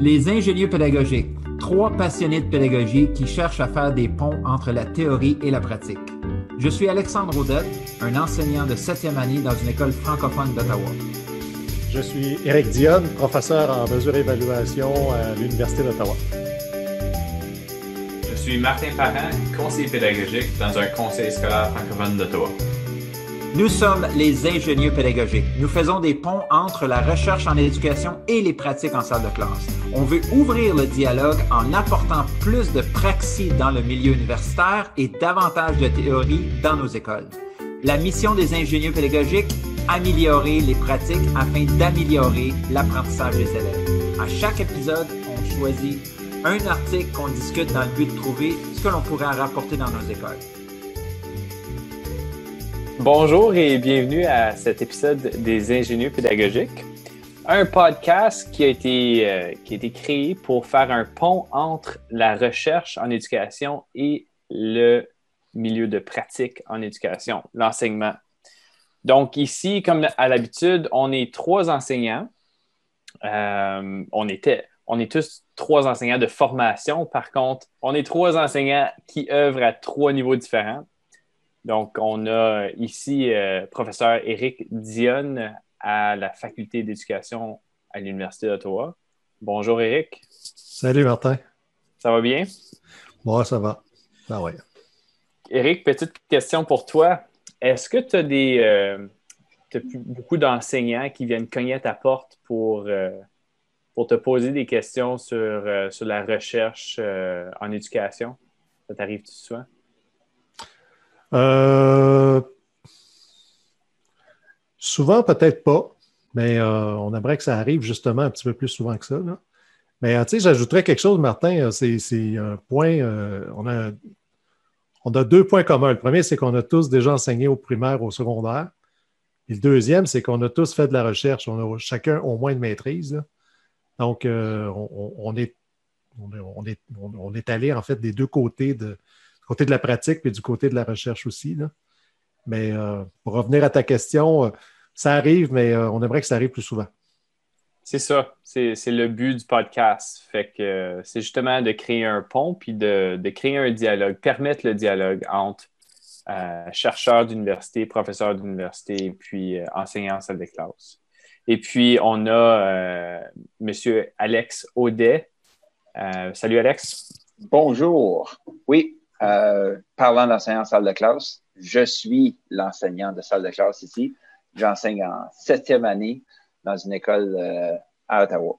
Les ingénieux pédagogiques, trois passionnés de pédagogie qui cherchent à faire des ponts entre la théorie et la pratique. Je suis Alexandre Audette, un enseignant de septième année dans une école francophone d'Ottawa. Je suis Éric Dionne, professeur en mesure et évaluation à l'Université d'Ottawa. Je suis Martin Parent, conseiller pédagogique dans un conseil scolaire francophone d'Ottawa. Nous sommes les ingénieux pédagogiques. Nous faisons des ponts entre la recherche en éducation et les pratiques en salle de classe. On veut ouvrir le dialogue en apportant plus de praxis dans le milieu universitaire et davantage de théorie dans nos écoles. La mission des ingénieux pédagogiques, améliorer les pratiques afin d'améliorer l'apprentissage des élèves. À chaque épisode, on choisit un article qu'on discute dans le but de trouver ce que l'on pourrait rapporter dans nos écoles. Bonjour et bienvenue à cet épisode des ingénieux pédagogiques, un podcast qui a été, euh, qui a été créé pour faire un pont entre la recherche en éducation et le milieu de pratique en éducation, l'enseignement. Donc ici, comme à l'habitude, on est trois enseignants. Euh, on était, on est tous trois enseignants de formation. Par contre, on est trois enseignants qui œuvrent à trois niveaux différents. Donc, on a ici euh, professeur Éric Dionne à la faculté d'éducation à l'Université d'Ottawa. Bonjour Éric. Salut Martin. Ça va bien? Moi, ça va. Ah ouais. Éric, petite question pour toi. Est-ce que tu as des euh, beaucoup d'enseignants qui viennent cogner à ta porte pour, euh, pour te poser des questions sur, sur la recherche en éducation? Ça t'arrive-tu souvent? Euh, souvent, peut-être pas, mais euh, on aimerait que ça arrive justement un petit peu plus souvent que ça. Mais euh, tu sais, j'ajouterais quelque chose, Martin, c'est un point, on, a, on a deux points communs. Le premier, c'est qu'on a tous déjà enseigné au primaire, au secondaire. Et le deuxième, c'est qu'on a tous fait de la recherche. On a chacun au moins une maîtrise. Donc, on, est, on, est, on, est, allé en fait des deux côtés de, côté de la pratique puis du côté de la recherche aussi. Mais euh, pour revenir à ta question, euh, ça arrive, mais euh, on aimerait que ça arrive plus souvent. C'est ça. C'est le but du podcast. Fait que c'est justement de créer un pont puis de, créer un dialogue, permettre le dialogue entre chercheurs d'université, professeurs d'université, puis enseignants en salle de classe. Et puis, on a M. Alex Audet. salut, Alex. Bonjour. Oui, euh, parlant d'enseignant en salle de classe, je suis l'enseignant de salle de classe ici. J'enseigne en septième année dans une école euh, à Ottawa.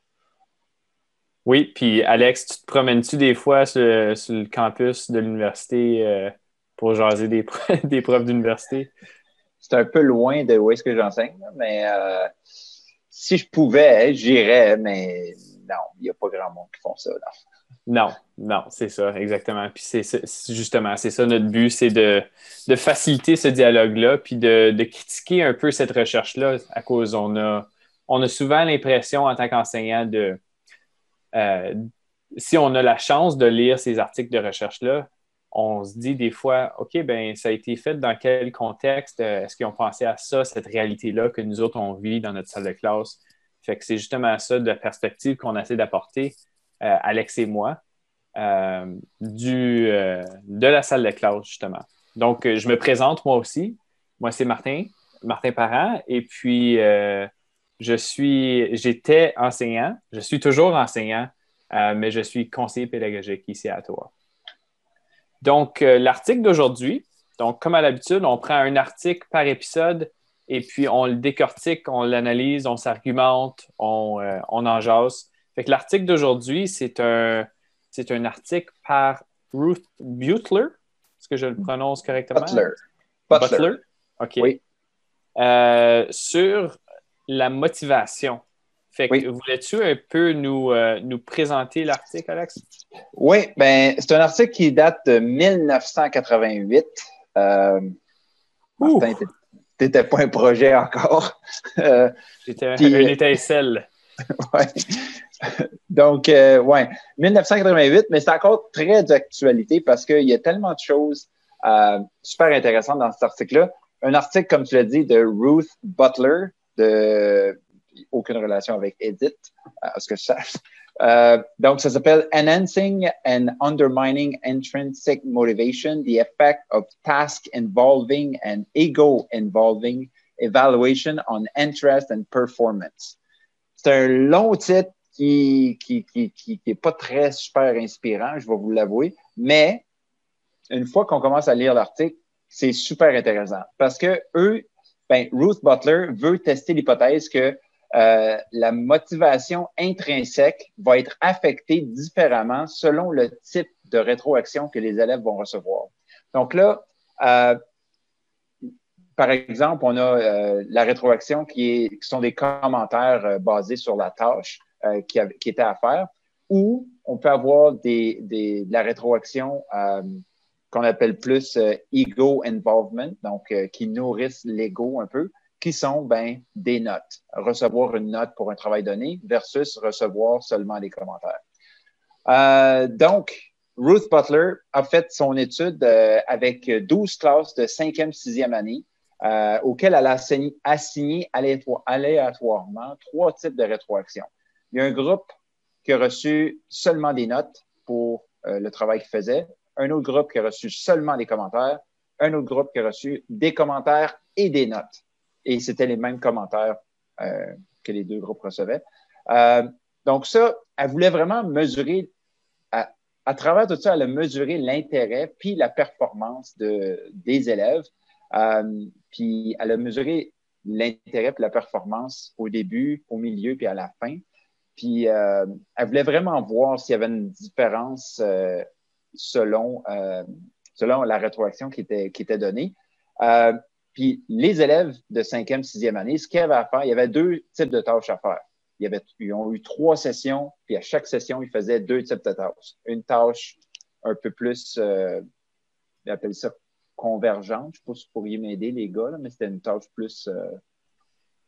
Oui, puis Alex, tu te promènes-tu des fois sur, le campus de l'université euh, pour jaser des, des profs d'université? C'est un peu loin de où est-ce que j'enseigne, mais si je pouvais, j'irais, mais non, il n'y a pas grand monde qui font ça. Là. Non, non, c'est ça, exactement. Puis c'est justement, c'est ça notre but, c'est de, faciliter ce dialogue-là, puis de, critiquer un peu cette recherche-là, à cause on a, on a souvent l'impression en tant qu'enseignant de euh, si on a la chance de lire ces articles de recherche-là, on se dit des fois, OK, ben ça a été fait dans quel contexte? Est-ce qu'ils ont pensé à ça, cette réalité-là que nous autres, on vit dans notre salle de classe? Fait que c'est justement ça de la perspective qu'on essaie d'apporter. Euh, Alex et moi, euh, euh, de la salle de classe, justement. Donc, je me présente moi aussi. Moi, c'est Martin, Martin Parent, et puis je suis, j'étais enseignant, je suis toujours enseignant, mais je suis conseiller pédagogique ici à Ottawa. Donc, l'article d'aujourd'hui, donc comme à l'habitude, on prend un article par épisode et puis on le décortique, on l'analyse, on s'argumente, on, on en l'article d'aujourd'hui, c'est un, c'est un article par Ruth Butler. Est-ce que je le prononce correctement? Butler. Butler. OK. Oui. Euh, sur la motivation. Fait que voulais-tu un peu nous, euh, nous présenter l'article, Alex? Oui, ben c'est un article qui date de 1988. Euh, Martin, t'étais pas un projet encore. J'étais un, une étincelle. oui. Donc, euh, ouais, 1988, mais c'est encore très d'actualité parce qu'il y a tellement de choses euh, super intéressantes dans cet article-là. Un article, comme tu l'as dit, de Ruth Butler, de aucune relation avec Edith, à ce que je sache. Euh, donc, ça s'appelle Enhancing and Undermining Intrinsic Motivation, the Effect of Task Involving and Ego Involving Evaluation on Interest and Performance. C'est un long titre qui qui, qui, qui, qui pas très super inspirant, je vais vous l'avouer, mais une fois qu'on commence à lire l'article, c'est super intéressant. Parce que eux, ben, Ruth Butler veut tester l'hypothèse que euh, la motivation intrinsèque va être affectée différemment selon le type de rétroaction que les élèves vont recevoir. Donc là, euh, par exemple, on a euh, la rétroaction qui, est, qui sont des commentaires basés sur la tâche qui, qui, était à faire, ou on peut avoir de la rétroaction qu'on appelle plus ego involvement, donc qui nourrissent l'ego un peu qui sont ben, des notes. Recevoir une note pour un travail donné versus recevoir seulement des commentaires. Euh, donc, Ruth Butler a fait son étude euh, avec 12 classes de 5e, 6e année euh, auxquelles elle a assigné, aléatoirement trois types de rétroaction. Il y a un groupe qui a reçu seulement des notes pour le travail qu'il faisait, un autre groupe qui a reçu seulement des commentaires, un autre groupe qui a reçu des commentaires et des notes et c'était les mêmes commentaires euh, que les deux groupes recevaient. Euh, donc ça, elle voulait vraiment mesurer, à, travers tout ça, elle a mesuré l'intérêt puis la performance de, des élèves. Euh, puis elle a mesuré l'intérêt et la performance au début, au milieu puis à la fin. Puis elle voulait vraiment voir s'il y avait une différence selon, selon la rétroaction qui était, qui était donnée. Puis les élèves de cinquième, sixième année, ce qu'ils avaient à faire, il y avait deux types de tâches à faire. Ils ont eu trois sessions, puis à chaque session, ils faisaient deux types de tâches. Une tâche un peu plus, euh, appellent ça convergente. Je ne sais pas si vous pourriez m'aider, les gars, mais c'était une tâche plus. Euh,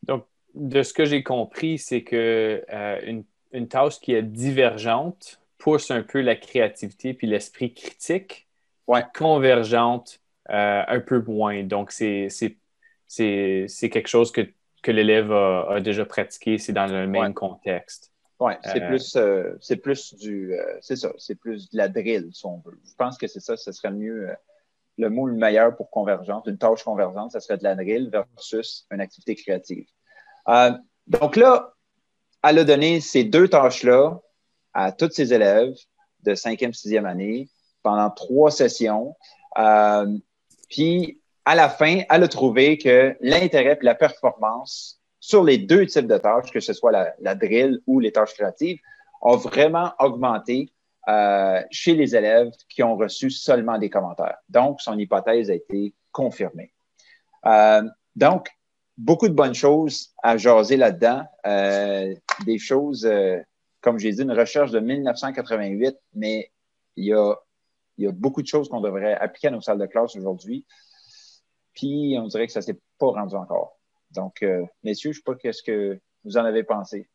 Donc, de ce que j'ai compris, c'est que euh, une, une, tâche qui est divergente pousse un peu la créativité puis l'esprit critique. Ouais. Convergente euh, un peu moins. Donc, c'est quelque chose que, que l'élève a, déjà pratiqué, c'est dans le même contexte. Oui, c'est euh, plus, euh, c'est plus du, c'est ça, c'est plus de la drill, si on veut. Je pense que c'est ça, ce serait mieux, le mot le meilleur pour convergence, une tâche convergente, ça serait de la drill versus une activité créative. Donc là, elle a donné ces deux tâches-là à tous ses élèves de cinquième, sixième année pendant trois sessions. Puis, à la fin, elle a trouvé que l'intérêt et la performance sur les deux types de tâches, que ce soit la, drill ou les tâches créatives, ont vraiment augmenté euh, chez les élèves qui ont reçu seulement des commentaires. Donc, son hypothèse a été confirmée. Euh, donc, beaucoup de bonnes choses à jaser là-dedans. Euh, des choses, comme j'ai dit, une recherche de 1988, mais il y a beaucoup de choses qu'on devrait appliquer à nos salles de classe aujourd'hui. Puis, on dirait que ça ne s'est pas rendu encore. Donc, euh, messieurs, je ne sais pas qu'est-ce que vous en avez pensé.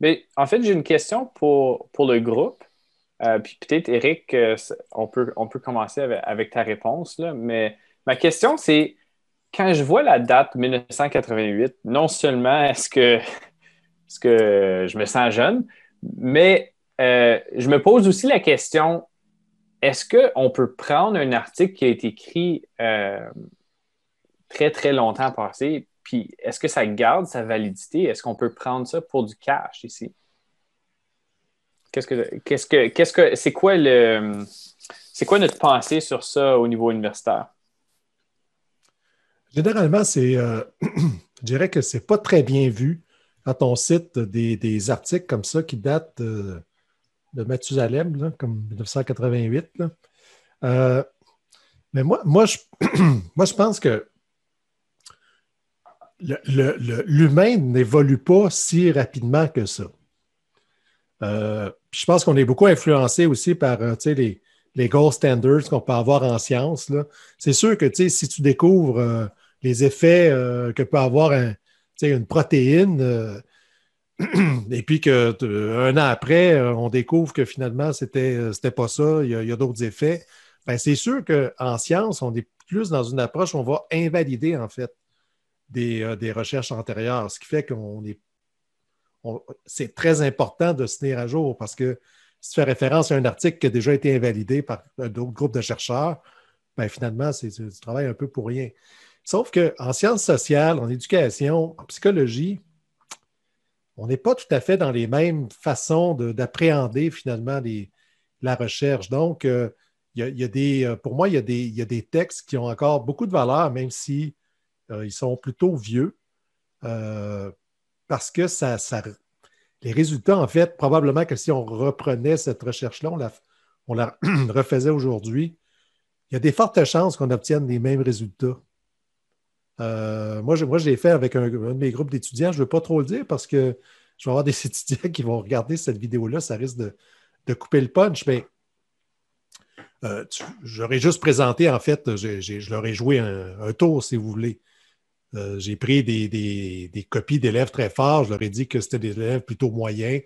Mais en fait, j'ai une question pour, pour le groupe. Euh, puis peut-être, Eric, euh, on, peut, commencer avec, ta réponse. Mais ma question, c'est quand je vois la date 1988, non seulement est-ce que, je me sens jeune, mais je me pose aussi la question est-ce qu'on peut prendre un article qui a été écrit euh, très, très longtemps passé, puis est-ce que ça garde sa validité? Est-ce qu'on peut prendre ça pour du cash ici? Qu'est-ce que, que, c'est quoi le, c'est quoi notre pensée sur ça au niveau universitaire? Généralement, c'est, euh, je dirais que c'est pas très bien vu quand on cite des, articles comme ça qui datent de Mathusalem, comme 1988. Euh, mais moi, moi, je, moi, je pense que l'humain n'évolue pas si rapidement que ça. Euh, je pense qu'on est beaucoup influencé aussi par euh, les, les gold standards qu'on peut avoir en sciences. C'est sûr que si tu découvres les effets que peut avoir une protéine, Et puis qu'un an après, euh, on découvre que finalement, c'était n'était pas ça, il y a, d'autres effets. Ben, c'est sûr qu'en science, on est plus dans une approche où on va invalider en fait des, euh, recherches antérieures, ce qui fait qu'on est c'est très important de se tenir à jour parce que si tu fais référence à un article qui a déjà été invalidé par d'autres groupes de chercheurs, ben finalement, c'est du travail un peu pour rien. Sauf qu'en sciences sociales, en éducation, en psychologie, on n'est pas tout à fait dans les mêmes façons d'appréhender finalement la recherche. Donc, euh, y, a, des, euh, pour moi, il y, a des, textes qui ont encore beaucoup de valeur, même si euh, sont plutôt vieux, parce que ça, les résultats, en fait, probablement que si on reprenait cette recherche-là, on la, refaisait aujourd'hui, il y a des fortes chances qu'on obtienne les mêmes résultats. moi, je, moi, l'ai fait avec un, de mes groupes d'étudiants. Je ne veux pas trop le dire parce que je vais avoir des étudiants qui vont regarder cette vidéo-là. Ça risque de, couper le punch, mais euh, j'aurais juste présenté, en fait, je leur ai joué un, tour, si vous voulez. Euh, j'ai pris des, copies d'élèves très forts. Je leur ai dit que c'était des élèves plutôt moyens.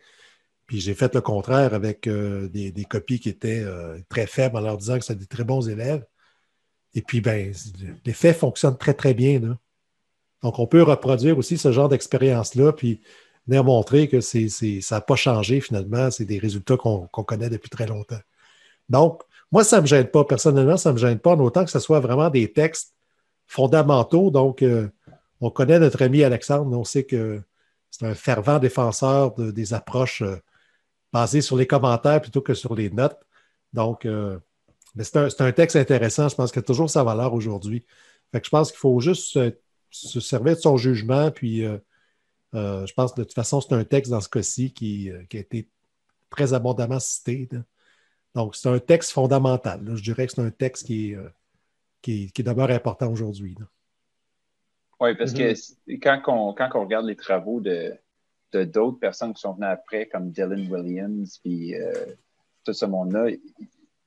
Puis j'ai fait le contraire avec euh, des, copies qui étaient très faibles en leur disant que c'était des très bons élèves. Et puis, ben, l'effet fonctionne très, très bien. Donc, on peut reproduire aussi ce genre d'expérience-là. Puis, venir montrer que ça n'a pas changé finalement. C'est des résultats qu'on connaît depuis très longtemps. Donc, moi, ça ne me gêne pas. Personnellement, ça ne me gêne pas, en autant que ce soit vraiment des textes fondamentaux. Donc, euh, on connaît notre ami Alexandre. On sait que c'est un fervent défenseur des approches euh, basées sur les commentaires plutôt que sur les notes. Donc, euh, c'est un, texte intéressant. Je pense qu'il a toujours sa valeur aujourd'hui. je pense qu'il faut juste se servir de son jugement, puis je pense que de toute façon, c'est un texte dans ce cas-ci qui, euh, a été très abondamment cité. Donc, c'est un texte fondamental. Je dirais que c'est un texte qui, euh, qui, demeure important aujourd'hui. Oui, parce que mm-hmm. quand on, quand on regarde les travaux de, d'autres personnes qui sont venues après, comme Dylan Williams, puis tout ce monde-là,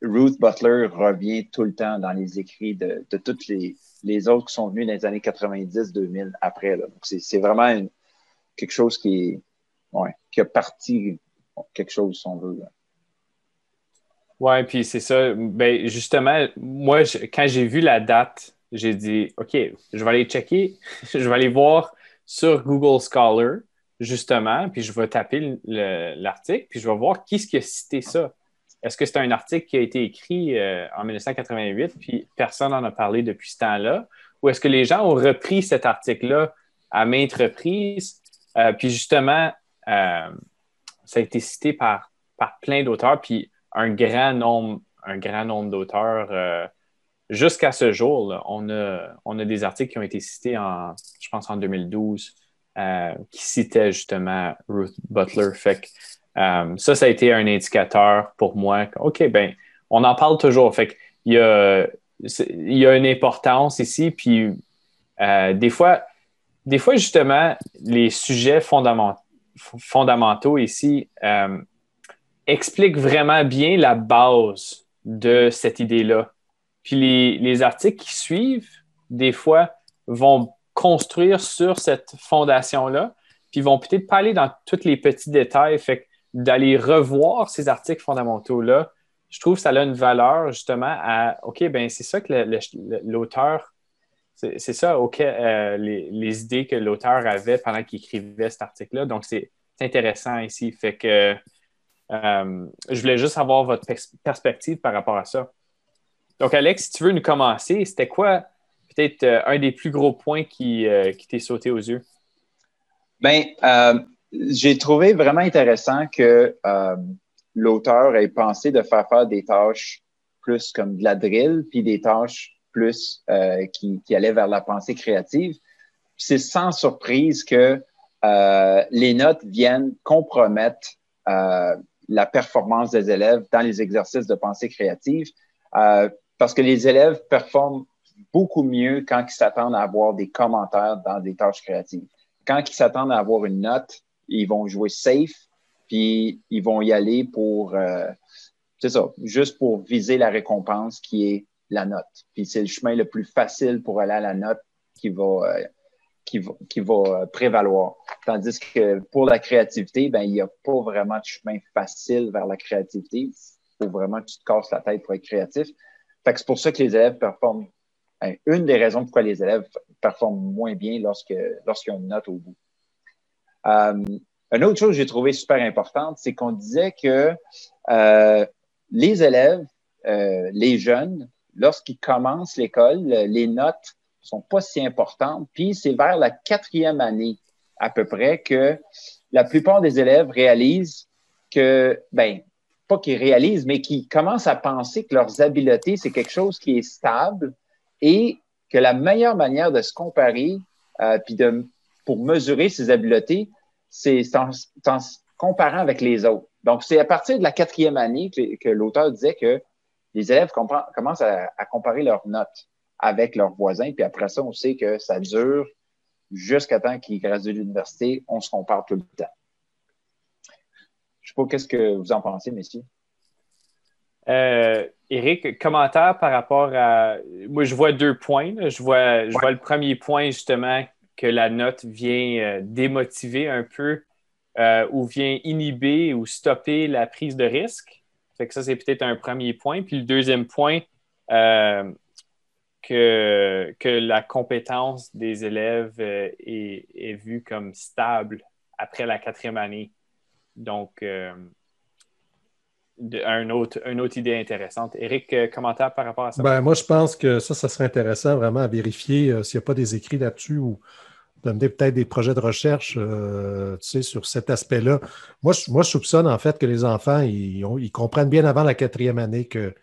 Ruth Butler revient tout le temps dans les écrits de, de toutes les, les, autres qui sont venus dans les années 90-2000 après. Donc, c'est, vraiment une, quelque chose qui, ouais, qui a parti quelque chose, si on veut. Oui, puis c'est ça. Ben, justement, moi, quand j'ai vu la date, j'ai dit, OK, je vais aller checker, je vais aller voir sur Google Scholar, justement, puis je vais taper l'article, puis je vais voir qui ce qui a cité ça. Est-ce que c'est un article qui a été écrit euh, en 1988, puis personne n'en a parlé depuis ce temps-là? Ou est-ce que les gens ont repris cet article-là à maintes reprises, euh, puis justement, euh, ça a été cité par, par plein d'auteurs, puis un grand nombre, un grand nombre d'auteurs. Euh, jusqu'à ce jour, on, a, on a des articles qui ont été cités en, je pense, en 2012, qui citaient justement Ruth Butler. Fait que, ça, ça a été un indicateur pour moi. OK, ben, on en parle toujours. Fait il y a, il y a une importance ici, puis des fois, des fois, justement, les sujets fondamentaux, ici euh, expliquent vraiment bien la base de cette idée-là. Puis les, articles qui suivent, des fois, vont construire sur cette fondation-là, puis vont peut-être pas aller dans tous les petits détails. Fait d'aller revoir ces articles fondamentaux-là, je trouve que ça a une valeur justement à OK, ben c'est ça que l'auteur c'est ça, OK, euh, les, idées que l'auteur avait pendant qu'il écrivait cet article-là. Donc, c'est intéressant ici. Fait que euh, je voulais juste avoir votre perspective par rapport à ça. Donc, Alex, si tu veux nous commencer, c'était quoi peut-être euh, un des plus gros points qui, qui t'est sauté aux yeux? Bien, j'ai trouvé vraiment intéressant que l'auteur ait pensé de faire faire des tâches plus comme de la drill, puis des tâches plus euh, qui, qui, allait vers la pensée créative. C'est sans surprise que euh, les notes viennent compromettre euh, la performance des élèves dans les exercices de pensée créative parce que les élèves performent beaucoup mieux quand ils s'attendent à avoir des commentaires dans des tâches créatives. Quand ils s'attendent à avoir une note, ils vont jouer safe, puis ils vont y aller pour, c'est ça, juste pour viser la récompense qui est la note. Puis c'est le chemin le plus facile pour aller à la note qui va, euh, qui va, qui va euh, prévaloir. Tandis que pour la créativité, ben, il n'y a pas vraiment de chemin facile vers la créativité. Il faut vraiment que tu te casses la tête pour être créatif. Fait que c'est pour ça que les élèves performent. Ben, une des raisons pourquoi les élèves performent moins bien lorsque, lorsqu'ils ont une note au bout. Euh, Une autre chose que j'ai trouvé super importante, c'est qu'on disait que euh, les élèves, euh, les jeunes, lorsqu'ils commencent l'école, les notes sont pas si importantes. Puis c'est vers la quatrième année à peu près que la plupart des élèves réalisent que, ben, pas qu'ils réalisent, mais qu'ils commencent à penser que leurs habiletés, c'est quelque chose qui est stable et que la meilleure manière de se comparer, euh, puis de, pour mesurer ses habiletés, c'est en, se comparant avec les autres. Donc, c'est à partir de la quatrième année que, l'auteur disait que les élèves commencent à, comparer leurs notes avec leurs voisins, puis après ça, on sait que ça dure jusqu'à temps qu'ils graduent de l'université, on se compare tout le temps. Je ne sais pas qu'est-ce que vous en pensez, messieurs? Euh, Eric, commentaire par rapport à. Moi, je vois deux points. Je, vois, je vois le premier point, justement, que la note vient euh, démotiver un peu euh, ou vient inhiber ou stopper la prise de risque. Fait que ça, c'est peut-être un premier point. Puis le deuxième point, euh, que, la compétence des élèves euh, est, vue comme stable après la quatrième année. Donc, euh, un une autre idée intéressante. Eric, euh, commentaire par rapport à ça? Ben, moi, je pense que ça, ça serait intéressant vraiment à vérifier s'il n'y a pas des écrits là-dessus ou d'amener peut-être des projets de recherche sur cet aspect-là. Moi je, moi, je soupçonne en fait que les enfants, ils, comprennent bien avant la quatrième année que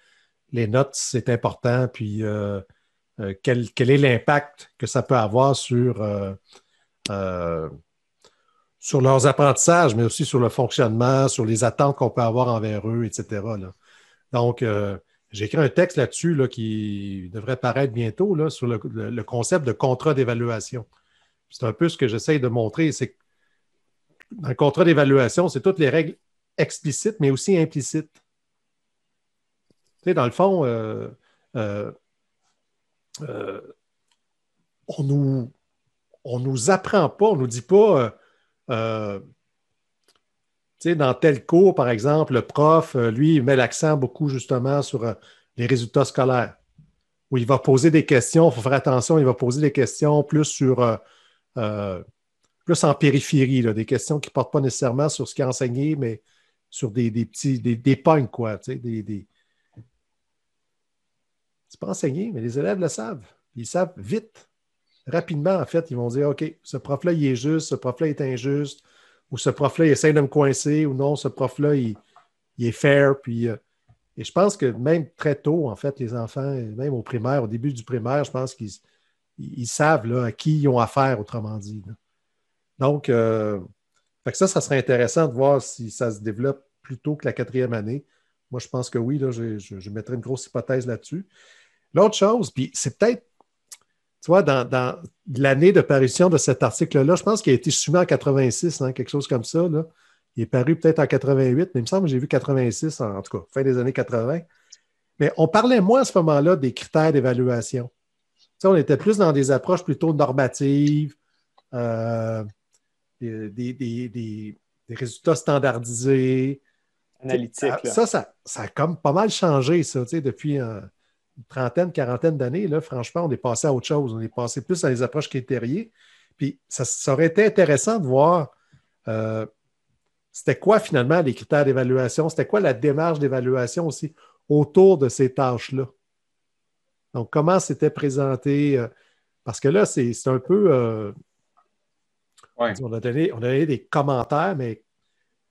les notes, c'est important, puis euh, quel, est l'impact que ça peut avoir sur, sur leurs apprentissages, mais aussi sur le fonctionnement, sur les attentes qu'on peut avoir envers eux, etc. Donc, j'ai écrit un texte là-dessus là, qui devrait paraître bientôt sur le, concept de contrat d'évaluation. C'est un peu ce que j'essaye de montrer, c'est que dans le contrat d'évaluation, c'est toutes les règles explicites, mais aussi implicites. Dans le fond, euh, euh, euh, on nous, nous apprend pas, on nous dit pas, euh, sais, dans tel cours, par exemple, le prof, lui, met l'accent beaucoup justement sur les résultats scolaires, où il va poser des questions, il faut faire attention, il va poser des questions plus sur euh, plus en périphérie, là, des questions qui ne portent pas nécessairement sur ce qui est enseigné, mais sur des, des petits, des, pognes, quoi. Des, des... C'est pas enseigné, mais les élèves le savent. Ils savent vite, rapidement, en fait, ils vont dire OK, ce prof-là, il est juste, ce prof-là est injuste, ou ce prof-là, il essaie de me coincer, ou non, ce prof-là, il, est fair. Puis, euh, et je pense que même très tôt, en fait, les enfants, même au primaire, au début du primaire, je pense qu'ils ils savent à qui ils ont affaire, autrement dit. Donc, euh, ça, ça serait intéressant de voir si ça se développe plus tôt que la quatrième année. Moi, je pense que oui, là, je, je, mettrais une grosse hypothèse là-dessus. L'autre chose, puis c'est peut-être, tu vois, dans, dans l'année de parution de cet article-là, je pense qu'il a été soumis en 86, hein, quelque chose comme ça. Là. Il est paru peut-être en 88, mais il me semble que j'ai vu 86, en, tout cas, fin des années 80. Mais on parlait moins à ce moment-là des critères d'évaluation on était plus dans des approches plutôt normatives, euh, des, des, des, des, résultats standardisés. Analytiques. Ça, ça, ça, a comme pas mal changé, ça, depuis euh, une trentaine, quarantaine d'années. Franchement, on est passé à autre chose. On est passé plus à des approches critériées. Puis ça, ça, aurait été intéressant de voir euh, c'était quoi finalement les critères d'évaluation, c'était quoi la démarche d'évaluation aussi autour de ces tâches-là? Donc, comment c'était présenté? Euh, parce que là, c'est un peu. Ouais. on, a donné, on, a donné, des commentaires, mais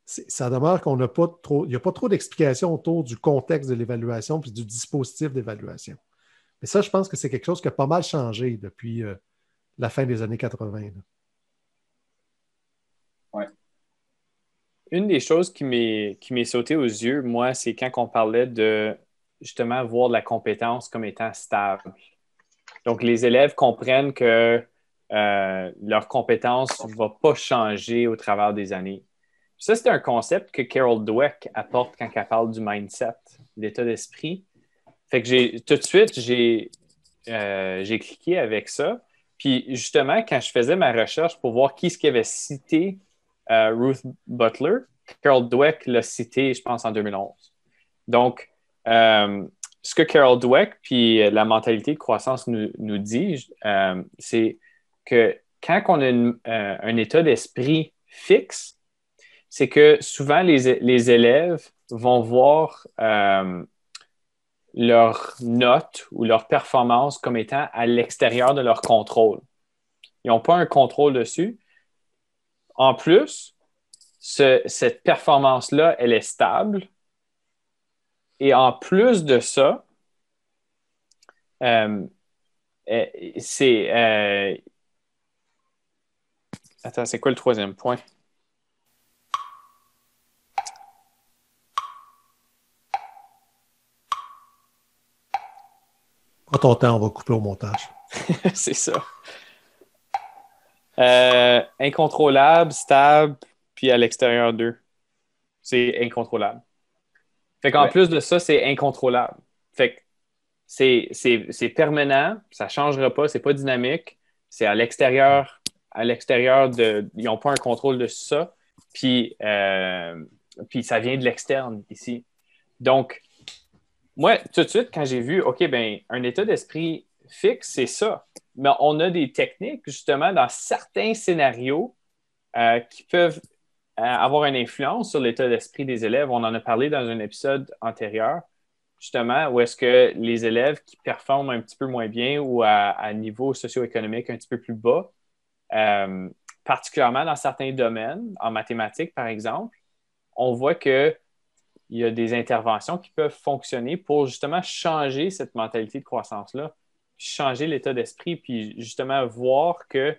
ça demeure qu'on n'a pas trop. Il n'y a pas trop d'explications autour du contexte de l'évaluation puis du dispositif d'évaluation. Mais ça, je pense que c'est quelque chose qui a pas mal changé depuis euh, la fin des années 80. Oui. Une des choses qui m'est sautée aux yeux, moi, c'est quand on parlait de justement voir la compétence comme étant stable. Donc, les élèves comprennent que euh, leur compétence ne va pas changer au travers des années. Ça, c'est un concept que Carol Dweck apporte quand elle parle du mindset, l'état d'esprit. Fait que j'ai tout de suite, j'ai euh, cliqué avec ça. Puis justement, quand je faisais ma recherche pour voir qui ce avait cité euh, Ruth Butler, Carol Dweck l'a cité, je pense, en 2011. Donc, euh, ce que Carol Dweck puis la mentalité de croissance nous, nous dit, c'est que quand on a un état d'esprit fixe, c'est que souvent les, élèves vont voir euh, leur note ou leur performance comme étant à l'extérieur de leur contrôle. Ils n'ont pas un contrôle dessus. En plus, cette performance-là, elle est stable. Et en plus de ça, euh, c'est. Euh, attends, c'est quoi le troisième point? Prends ton temps, on va couper au montage. c'est ça. Euh, incontrôlable, stable, puis à l'extérieur d'eux. C'est incontrôlable. Fait qu'en plus de ça, c'est incontrôlable. Fait que c'est permanent, ça ne changera pas, c'est pas dynamique, c'est à l'extérieur, à l'extérieur de. Ils n'ont pas un contrôle de ça. Puis, euh, puis ça vient de l'externe ici. Donc, moi, tout de suite, quand j'ai vu, OK, ben, un état d'esprit fixe, c'est ça. Mais on a des techniques, justement, dans certains scénarios euh, qui peuvent euh, avoir une influence sur l'état d'esprit des élèves. On en a parlé dans un épisode antérieur, justement, où est-ce que les élèves qui performent un petit peu moins bien ou à, niveau socio-économique un petit peu plus bas, euh, particulièrement dans certains domaines, en mathématiques, par exemple, on voit que il y a des interventions qui peuvent fonctionner pour justement changer cette mentalité de croissance-là, changer l'état d'esprit, puis justement voir que,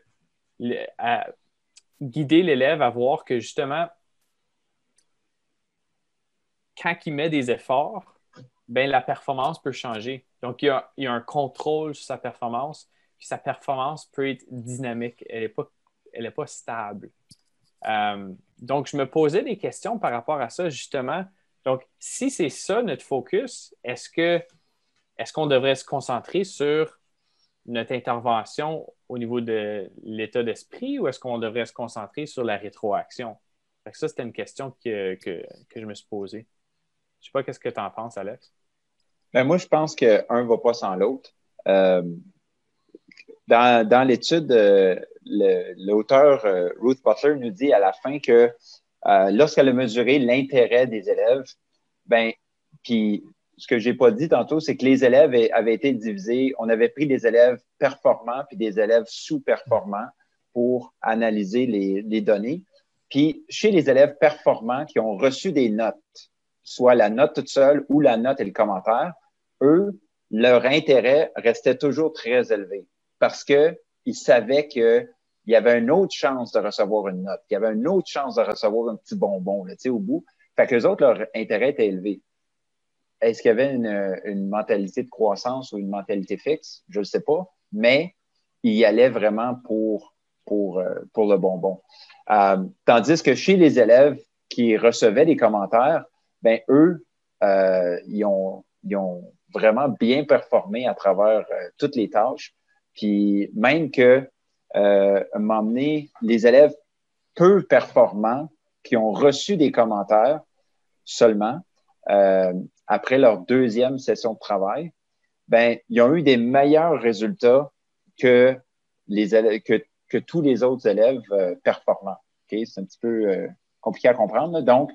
guider l'élève à voir que justement, quand il met des efforts, ben, la performance peut changer. Donc, il y, a, un contrôle sur sa performance, puis sa performance peut être dynamique, elle n'est pas, pas stable. Euh, donc, je me posais des questions par rapport à ça, justement. Donc, si c'est ça notre focus, est-ce que est-ce qu'on devrait se concentrer sur notre intervention au niveau de l'état d'esprit ou est-ce qu'on devrait se concentrer sur la rétroaction? Ça, c'était une question que, je me suis posée. Je ne sais pas qu'est-ce que tu en penses, Alex. Ben moi, je pense qu'un ne va pas sans l'autre. Euh, dans, l'étude, euh, l'auteur euh, Ruth Butler nous dit à la fin que euh, lorsqu'elle a mesuré l'intérêt des élèves, ben, puis ce que j'ai pas dit tantôt, c'est que les élèves avaient été divisés. On avait pris des élèves performants puis des élèves sous-performants pour analyser les, les, données. Puis chez les élèves performants qui ont reçu des notes, soit la note toute seule ou la note et le commentaire, eux, leur intérêt restait toujours très élevé parce qu'ils savaient que il y avait une autre chance de recevoir une note, il y avait une autre chance de recevoir un petit bonbon là, au bout. Fait que les autres, leur intérêt était élevé. Est-ce qu'il y avait une, mentalité de croissance ou une mentalité fixe? Je ne sais pas, mais il y allait vraiment pour, pour, euh, pour le bonbon. Euh, tandis que chez les élèves qui recevaient des commentaires, ben eux, euh, ils, ont, ils ont vraiment bien performé à travers toutes les tâches. Puis même que euh, m'emmener les élèves peu performants qui ont reçu des commentaires seulement euh, après leur deuxième session de travail, ben, ils ont eu des meilleurs résultats que, les que, que tous les autres élèves euh, performants. Okay? C'est un petit peu euh, compliqué à comprendre. Donc,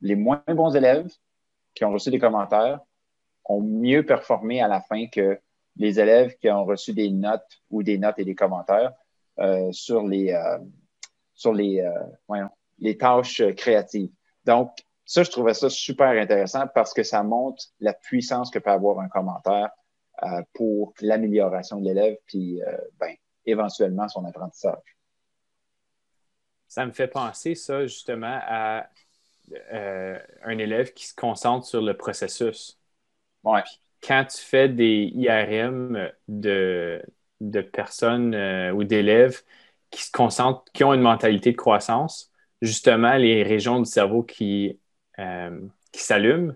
les moins bons élèves qui ont reçu des commentaires ont mieux performé à la fin que les élèves qui ont reçu des notes ou des notes et des commentaires euh, sur les euh, sur les euh, voyons, les tâches créatives. Donc ça, je trouvais ça super intéressant parce que ça montre la puissance que peut avoir un commentaire pour l'amélioration de l'élève puis ben, éventuellement son apprentissage. Ça me fait penser ça justement à un élève qui se concentre sur le processus. Ouais quand tu fais des IRM de, personnes euh, ou d'élèves qui se concentrent, qui ont une mentalité de croissance, justement, les régions du cerveau qui, euh, qui s'allument,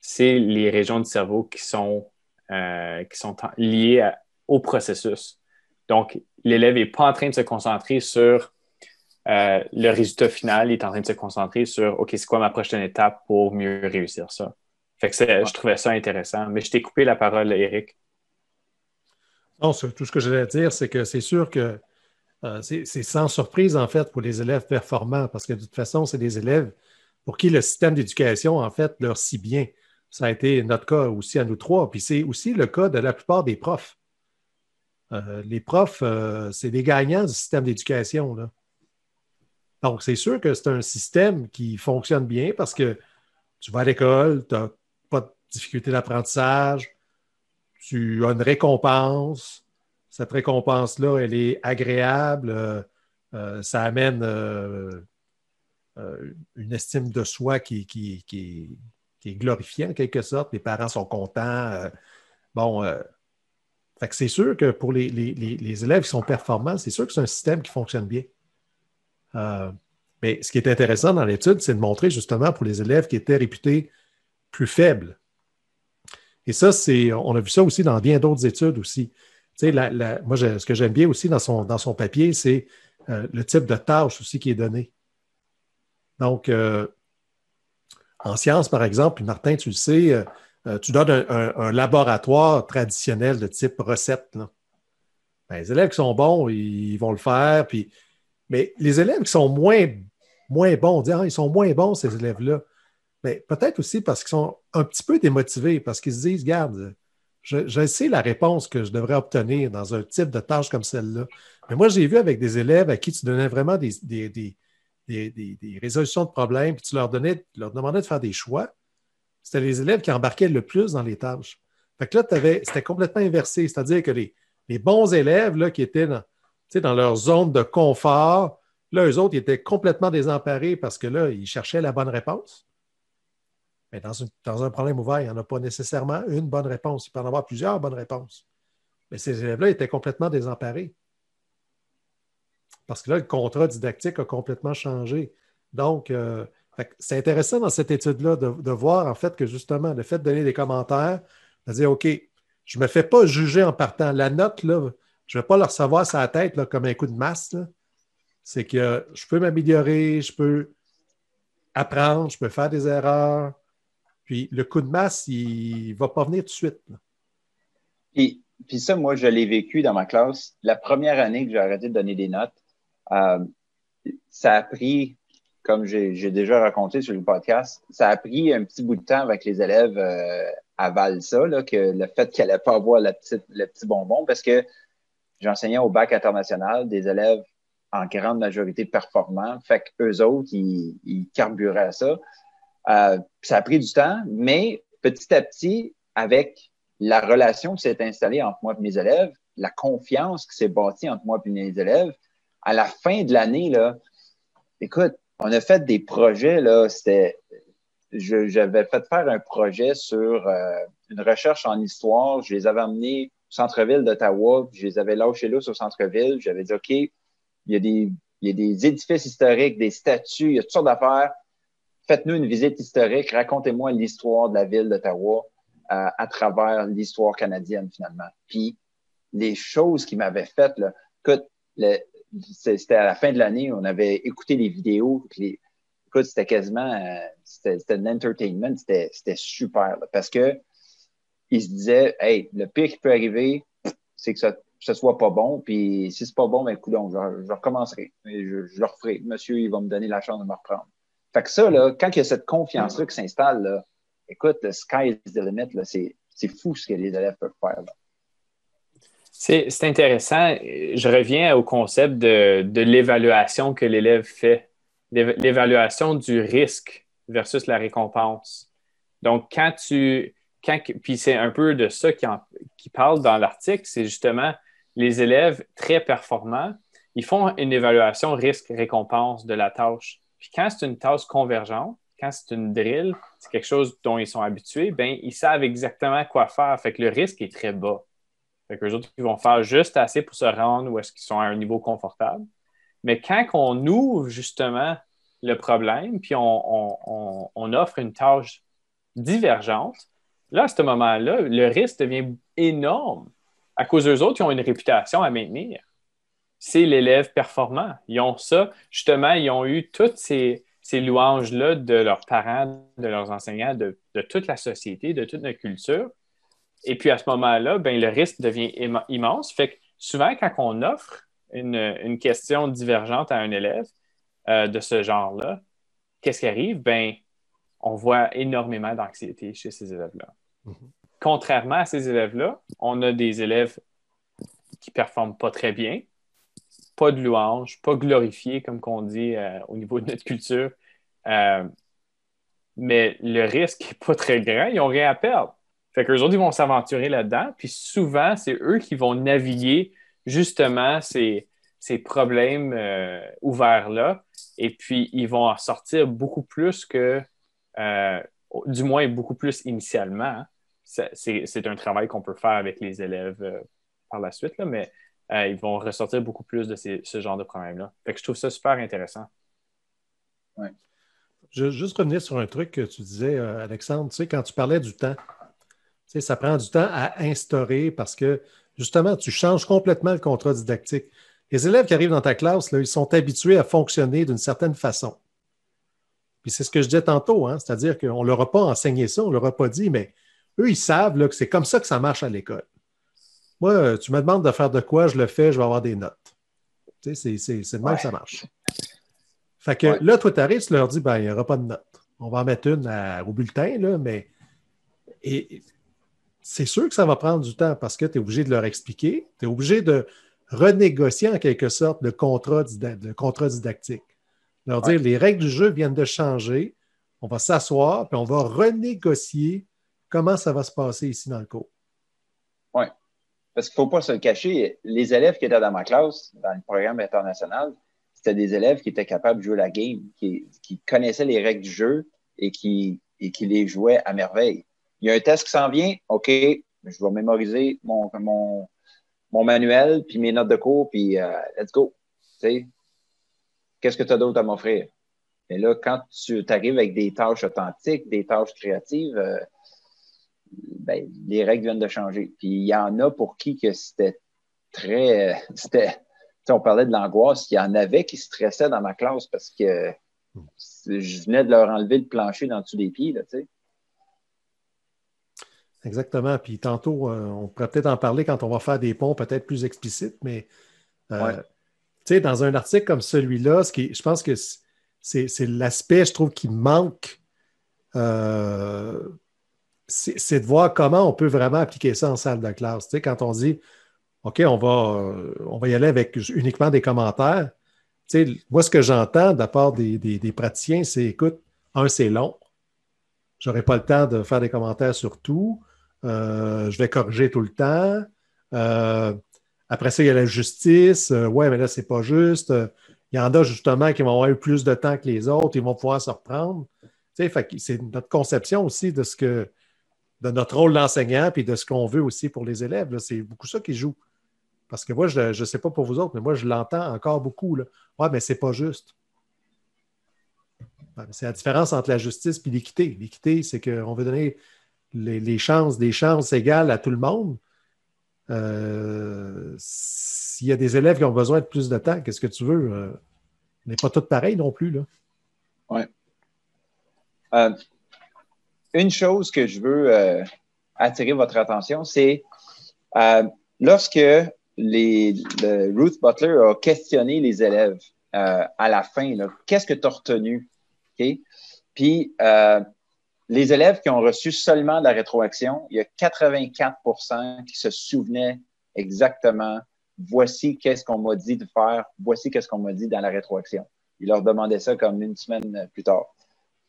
c'est les régions du cerveau qui sont, euh, qui sont liées au processus. Donc, l'élève n'est pas en train de se concentrer sur le résultat final, il est en train de se concentrer sur OK, c'est quoi ma prochaine étape pour mieux réussir ça? Fait que je trouvais ça intéressant. Mais je t'ai coupé la parole, Eric. Non, tout ce que je voulais dire, c'est que c'est sûr que euh, c'est sans surprise, en fait, pour les élèves performants, parce que de toute façon, c'est des élèves pour qui le système d'éducation, en fait, leur si bien. Ça a été notre cas aussi à nous trois, puis c'est aussi le cas de la plupart des profs. Euh, les profs, euh, c'est des gagnants du système d'éducation. Donc, c'est sûr que c'est un système qui fonctionne bien parce que tu vas à l'école, tu de difficulté d'apprentissage, tu as une récompense. Cette récompense-là, elle est agréable. Euh, ça amène une estime de soi qui, qui, est glorifiée en quelque sorte. Les parents sont contents. bon, c'est sûr que pour les, élèves qui sont performants, c'est sûr que c'est un système qui fonctionne bien. Euh, mais ce qui est intéressant dans l'étude, c'est de montrer justement pour les élèves qui étaient réputés plus faibles. Et ça, c'est, on a vu ça aussi dans bien d'autres études aussi. moi, ce que j'aime bien aussi dans son, dans son papier, c'est euh, le type de tâche aussi qui est donné. Donc, euh, en sciences, par exemple, Martin, tu le sais, euh, tu donnes un, laboratoire traditionnel de type recette. Ben, les élèves qui sont bons, ils, vont le faire. Puis... Mais les élèves qui sont moins, moins bons, on dit ah, ils sont moins bons, ces élèves-là. Mais peut-être aussi parce qu'ils sont un petit peu démotivés, parce qu'ils se disent, regarde, je, sais la réponse que je devrais obtenir dans un type de tâche comme celle-là. Mais moi, j'ai vu avec des élèves à qui tu donnais vraiment des, résolutions de problèmes, puis tu leur, donnais, leur demandais de faire des choix c'était les élèves qui embarquaient le plus dans les tâches. Fait que là, c'était complètement inversé. C'est-à-dire que les, bons élèves là, qui étaient dans, dans leur zone de confort, là, eux autres, ils étaient complètement désemparés parce que là, ils cherchaient la bonne réponse. Mais dans, dans un problème ouvert, il n'y en a pas nécessairement une bonne réponse. Il peut en avoir plusieurs bonnes réponses. Mais ces élèves-là étaient complètement désemparés. Parce que là, le contrat didactique a complètement changé. Donc, euh, c'est intéressant dans cette étude-là de, voir en fait que justement le fait de donner des commentaires, de dire OK, je ne me fais pas juger en partant. La note, là, je ne vais pas le recevoir la tête là, comme un coup de masse. C'est que je peux m'améliorer, je peux apprendre, je peux faire des erreurs. Puis le coup de masse, il ne va pas venir tout de suite. Puis, ça, moi, je l'ai vécu dans ma classe. La première année que j'ai arrêté de donner des notes, euh, ça a pris comme j'ai déjà raconté sur le podcast, ça a pris un petit bout de temps avec les élèves euh, à Valsa, là, que le fait qu'elle n'allait pas avoir le petit bonbon, parce que j'enseignais au bac international des élèves en grande majorité performants, fait qu'eux autres, ils, ils carburaient à ça. Euh, ça a pris du temps, mais petit à petit, avec la relation qui s'est installée entre moi et mes élèves, la confiance qui s'est bâtie entre moi et mes élèves, à la fin de l'année, là, écoute, on a fait des projets, là, c'était. J'avais fait faire un projet sur euh, une recherche en histoire. Je les avais amenés au centre-ville d'Ottawa, je les avais lâchés là au centre-ville. J'avais dit, OK, il y, a des, il y a des édifices historiques, des statues, il y a toutes sortes d'affaires. Faites-nous une visite historique, racontez-moi l'histoire de la ville d'Ottawa euh, à travers l'histoire canadienne, finalement. Puis, les choses qu'ils m'avaient faites, là, écoute, c'était à la fin de l'année, on avait écouté les vidéos. écoute, c'était quasiment, euh, c'était un entertainment, c'était super. parce que il se disait, hey, le pire qui peut arriver, c'est que ça, ne soit pas bon. Puis si c'est pas bon, ben, écoute, je, je recommencerai. Je, je, le referai. Monsieur, il va me donner la chance de me reprendre. Fait que ça, là, quand il y a cette confiance-là qui s'installe, écoute, le sky is the limit, c'est fou ce que les élèves peuvent faire. Là. C'est intéressant. Je reviens au concept de, l'évaluation que l'élève fait, l'évaluation du risque versus la récompense. Donc, quand tu. Quand, puis c'est un peu de ça qui, qui parle dans l'article, c'est justement les élèves très performants, ils font une évaluation risque-récompense de la tâche. Puis quand c'est une tâche convergente, quand c'est une drill, c'est quelque chose dont ils sont habitués, bien, ils savent exactement quoi faire. Fait que le risque est très bas. Fait qu'eux autres, ils vont faire juste assez pour se rendre où est-ce qu'ils sont à un niveau confortable. Mais quand on ouvre justement le problème, puis on, offre une tâche divergente, là, à ce moment-là, le risque devient énorme à cause d'eux autres, ils ont une réputation à maintenir. C'est l'élève performant. Ils ont ça. Justement, ils ont eu toutes ces, louanges-là de leurs parents, de leurs enseignants, de, de, toute la société, de toute notre culture. Et puis à ce moment-là, ben, le risque devient immense. Fait que souvent, quand on offre une, question divergente à un élève euh, de ce genre-là, qu'est-ce qui arrive? Ben, on voit énormément d'anxiété chez ces élèves-là. Mm-hmm. Contrairement à ces élèves-là, on a des élèves qui ne performent pas très bien, pas de louanges, pas glorifiés, comme qu'on dit euh, au niveau de notre culture. Euh, mais le risque n'est pas très grand, ils n'ont rien à perdre. Fait qu'eux autres, ils vont s'aventurer là-dedans, puis souvent, c'est eux qui vont naviguer justement ces, problèmes euh, ouverts-là, et puis ils vont en sortir beaucoup plus que, du moins beaucoup plus initialement. Hein. C'est un travail qu'on peut faire avec les élèves par la suite, mais ils vont ressortir beaucoup plus de ce genre de. Fait que je trouve ça super intéressant. Ouais. Je veux juste revenir sur un truc que tu disais, Alexandre, tu sais, quand tu parlais du temps, ça prend du temps à instaurer parce que justement, tu changes complètement le contrat didactique. Les élèves qui arrivent dans ta classe, là, ils sont habitués à fonctionner d'une certaine façon. Puis c'est ce que je disais tantôt, hein, c'est-à-dire qu'on ne leur a pas enseigné ça, on ne leur a pas dit, mais eux, ils savent là, que c'est comme ça que ça marche à l'école. Moi, tu me demandes de faire de quoi, je le fais, je vais avoir des notes. Tu sais, c'est de même que ça marche. Fait que là, toi, tu arrives, tu leur dis, ben, il n'y aura pas de notes. On va en mettre une au bulletin, là, mais et c'est sûr que ça va prendre du temps parce que tu es obligé de leur expliquer, tu es obligé de renégocier en quelque sorte le contrat, contrat didactique. Leur dire les règles du jeu viennent de changer, on va s'asseoir, puis on va renégocier comment ça va se passer ici dans le cours. Oui. Parce qu'il ne faut pas se le cacher, les élèves qui étaient dans ma classe, dans le programme international, c'était des élèves qui étaient capables de jouer la game, qui, connaissaient les règles du jeu et qui, les jouaient à merveille il y a un test qui s'en vient, OK, je vais mémoriser mon, manuel, puis mes notes de cours, puis euh, let's go. Qu'est-ce que tu as d'autre à m'offrir? Et là, quand tu arrives avec des tâches authentiques, des tâches créatives, euh, ben, les règles viennent de changer. Puis il y en a pour qui que c'était très. C'était, on parlait de l'angoisse. Il y en avait qui stressaient dans ma classe parce que je venais de leur enlever le plancher dans tous les pieds. Là. Exactement. Puis tantôt, euh, on pourrait peut-être en parler quand on va faire des ponts peut-être plus explicites, mais euh, tu sais, dans un article comme celui-là, ce qui, je pense que c'est l'aspect, je trouve, qui manque. Euh, c'est de voir comment on peut vraiment appliquer ça en salle de classe. Tu sais, quand on dit OK, on va, y aller avec uniquement des commentaires. Tu sais, moi, ce que j'entends de la part des, praticiens, c'est écoute, un, c'est long. Je n'aurai pas le temps de faire des commentaires sur tout. Euh, je vais corriger tout le temps. Euh, après ça, il y a la justice. Euh, ouais, mais là, c'est pas juste. Il y en a justement qui vont avoir eu plus de temps que les autres, ils vont pouvoir se reprendre. c'est notre conception aussi de ce que de notre rôle d'enseignant et de ce qu'on veut aussi pour les élèves. C'est beaucoup ça qui joue. Parce que moi, je ne sais pas pour vous autres, mais moi, je l'entends encore beaucoup. Là. Ouais, mais c'est pas juste. C'est la différence entre la justice et l'équité. L'équité, c'est qu'on veut donner les, chances, des chances égales à tout le monde. Euh, s'il y a des élèves qui ont besoin de plus de temps, qu'est-ce que tu veux? Euh, on n'est pas tous pareils non plus. Là. Oui. Euh, une chose que je veux attirer votre attention, c'est lorsque les, Ruth Butler a questionné les élèves à la fin, qu'est-ce que tu as retenu? Puis, les élèves qui ont reçu seulement de la rétroaction, il y a 84% qui se souvenaient exactement voici qu'est-ce qu'on m'a dit de faire, voici qu'est-ce qu'on m'a dit dans la rétroaction. Ils leur demandaient ça comme une semaine plus tard.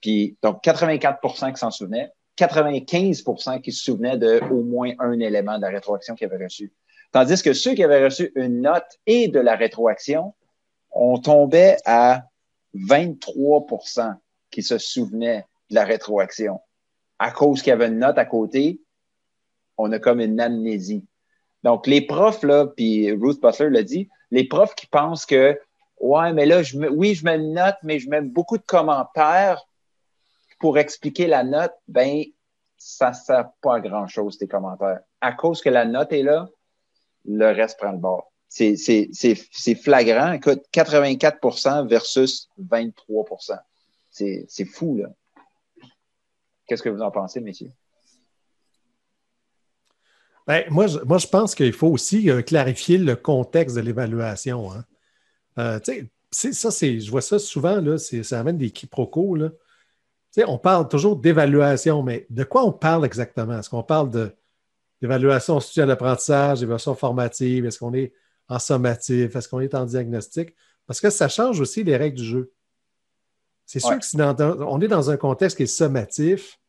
Puis, donc, 84% qui s'en souvenaient, 95% qui se souvenaient de au moins un élément de la rétroaction qu'ils avaient reçu. Tandis que ceux qui avaient reçu une note et de la rétroaction, on tombait à 23% qui se souvenaient de la rétroaction. À cause qu'il y avait une note à côté, on a comme une amnésie. Donc, les profs, là, puis Ruth Butler l'a dit, les profs qui pensent que, ouais, mais là, je oui, je mets une note, mais je mets beaucoup de commentaires pour expliquer la note, ben, ça ne sert pas à grand-chose, tes commentaires. À cause que la note est là, le reste prend le bord. C'est flagrant. Écoute, 84% versus 23% C'est fou, là. Qu'est-ce que vous en pensez, messieurs? Ben, moi, je, moi, je pense qu'il faut aussi euh, clarifier le contexte de l'évaluation. Hein. Euh, ça, c'est, je vois ça souvent, là, ça amène des quiproquos. Là. On parle toujours d'évaluation, mais de quoi on parle exactement? Est-ce qu'on parle de, d'évaluation à d'apprentissage, d'évaluation formative? Est-ce qu'on est en sommatif? Est-ce qu'on est en diagnostic? Parce que ça change aussi les règles du jeu. C'est sûr que si on est dans un contexte qui est sommatif,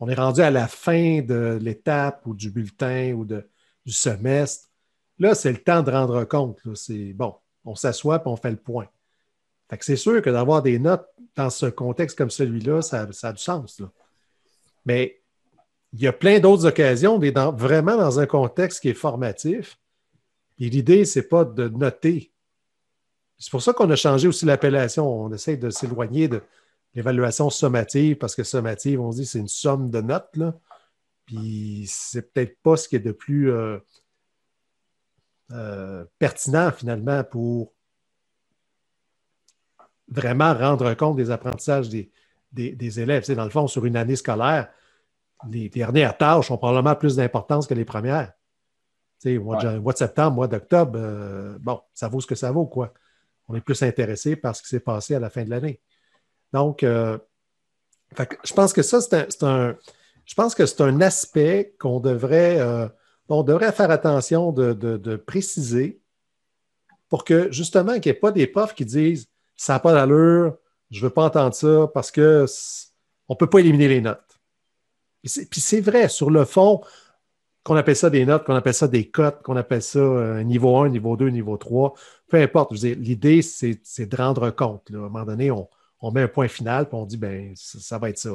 on est rendu à la fin de l'étape ou du bulletin ou du semestre. Là, c'est le temps de rendre compte. C'est bon, on s'assoit et on fait le point. C'est sûr que d'avoir des notes dans ce contexte comme celui-là, ça, a du sens. Mais il y a plein d'autres occasions vraiment dans un contexte qui est formatif. Et l'idée, ce n'est pas de noter. C'est pour ça qu'on a changé aussi l'appellation. On essaie de s'éloigner de, l'évaluation sommative, parce que sommative, on dit c'est une somme de notes, là. Puis c'est peut-être pas ce qui est de plus euh, euh, pertinent finalement pour vraiment rendre compte des apprentissages des, des, élèves. C'est dans le fond, sur une année scolaire, les dernières tâches ont probablement plus d'importance que les premières. Tu sais, mois, de, septembre, mois d'octobre, euh, bon, ça vaut ce que ça vaut, quoi. On est plus intéressé par ce qui s'est passé à la fin de l'année. Donc, euh, je pense que ça, c'est un, je pense que c'est un aspect qu'on devrait, euh, on devrait faire attention de, préciser pour que justement qu'il n'y ait pas des profs qui disent ça n'a pas d'allure, je ne veux pas entendre ça parce qu'on ne peut pas éliminer les notes. Puis c'est vrai, sur le fond, qu'on appelle ça des notes, qu'on appelle ça des cotes, qu'on appelle ça euh, niveau 1, niveau 2, niveau 3, peu importe. L'idée, c'est de rendre compte. À un moment donné, on, on met un point final, puis on dit, ben ça, va être ça.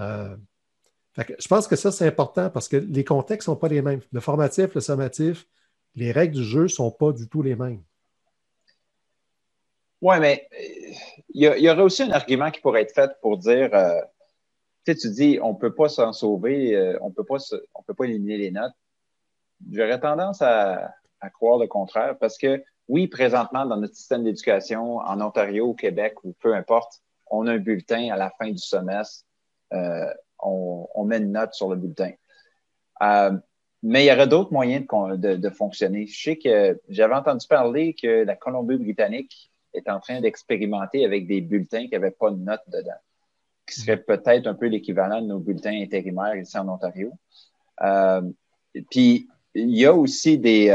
Euh, je pense que ça, c'est important parce que les contextes ne sont pas les mêmes. Le formatif, le sommatif, les règles du jeu ne sont pas du tout les mêmes. Oui, mais euh, il y, aurait aussi un argument qui pourrait être fait pour dire, euh, tu sais, tu dis, on ne peut pas s'en sauver, on ne peut pas éliminer les notes. J'aurais tendance à, croire le contraire parce que oui, présentement, dans notre système d'éducation, en Ontario, au Québec ou peu importe, on a un bulletin à la fin du semestre. Euh, on, met une note sur le bulletin. Euh, mais il y aurait d'autres moyens de, fonctionner. Je sais que j'avais entendu parler que la Colombie-Britannique est en train d'expérimenter avec des bulletins qui n'avaient pas de note dedans, qui serait peut-être un peu l'équivalent de nos bulletins intérimaires ici en Ontario. Euh, puis, il y a aussi des,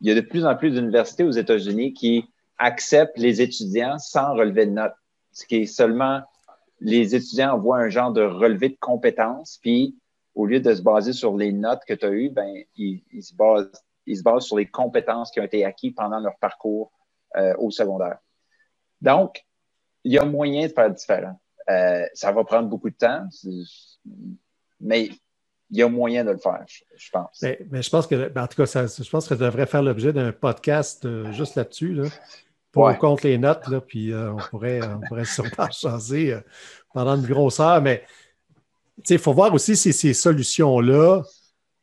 il y a de plus en plus d'universités aux États-Unis qui acceptent les étudiants sans relevé de notes. Ce qui est seulement les étudiants envoient un genre de relevé de compétences, puis au lieu de se baser sur les notes que tu as eues, ben, ils, se basent, ils se basent sur les compétences qui ont été acquises pendant leur parcours euh, au secondaire. Donc, il y a moyen de faire différent. Euh, ça va prendre beaucoup de temps, mais il y a moyen de le faire, je, pense. Mais, je pense que, ben, en tout cas, je pense que ça devrait faire l'objet d'un podcast euh, juste là-dessus, là, pour contre les notes, là, puis euh, on, pourrait, on pourrait sûrement changer euh, pendant une grosse heure. Mais il faut voir aussi si ces solutions-là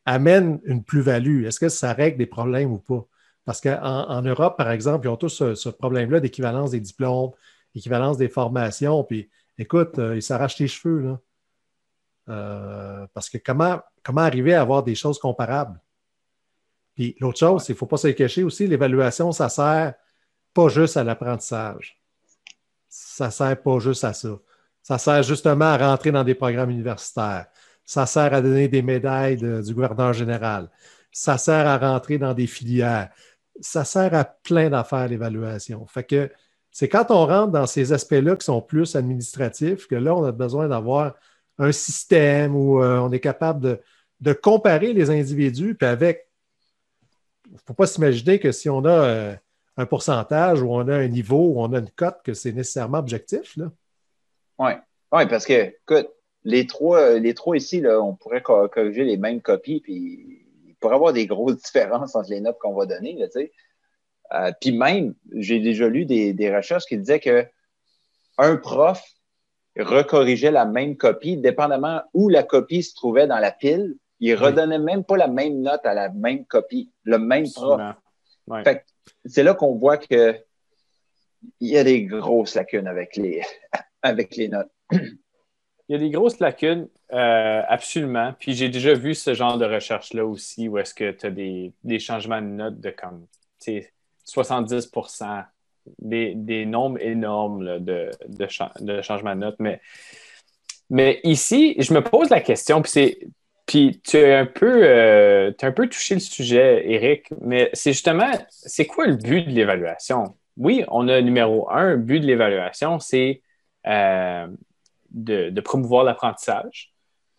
amènent une plus-value. Est-ce que ça règle des problèmes ou pas? Parce qu'en en Europe, par exemple, ils ont tous ce, ce problème-là d'équivalence des diplômes, équivalence des formations. Puis écoute, ils s'arrachent les cheveux. Là. Euh, parce que comment, comment arriver à avoir des choses comparables? Puis l'autre chose, il ne faut pas se cacher aussi, l'évaluation, ça ne sert pas juste à l'apprentissage. Ça ne sert pas juste à ça. Ça sert justement à rentrer dans des programmes universitaires. Ça sert à donner des médailles du gouverneur général. Ça sert à rentrer dans des filières. Ça sert à plein d'affaires, l'évaluation. Fait que c'est quand on rentre dans ces aspects-là qui sont plus administratifs que là, on a besoin d'avoir un système où euh, on est capable de, comparer les individus, puis avec, il ne faut pas s'imaginer que si on a euh, un pourcentage ou on a un niveau ou on a une cote, que c'est nécessairement objectif. Oui, ouais, parce que, écoute, les trois, les trois ici, là, on pourrait corriger les mêmes copies, puis pourrait y avoir des grosses différences entre les notes qu'on va donner. Euh, puis même, j'ai déjà lu des, des recherches qui disaient que un prof recorrigeait la même copie, dépendamment où la copie se trouvait dans la pile. Il redonnait même pas la même note à la même copie, le même prof. C'est là qu'on voit que il y a des grosses lacunes avec les, avec les notes. il y a des grosses lacunes, euh, absolument. Puis j'ai déjà vu ce genre de recherche-là aussi, où est-ce que tu as des, changements de notes de comme 70 des, des nombres énormes de, de, changements de notes. Mais, mais ici, je me pose la question, puis c'est. Puis tu as un peu, euh, un peu touché le sujet, Eric, mais c'est justement, c'est quoi le but de l'évaluation? Oui, on a numéro un, but de l'évaluation, c'est euh, de, promouvoir l'apprentissage.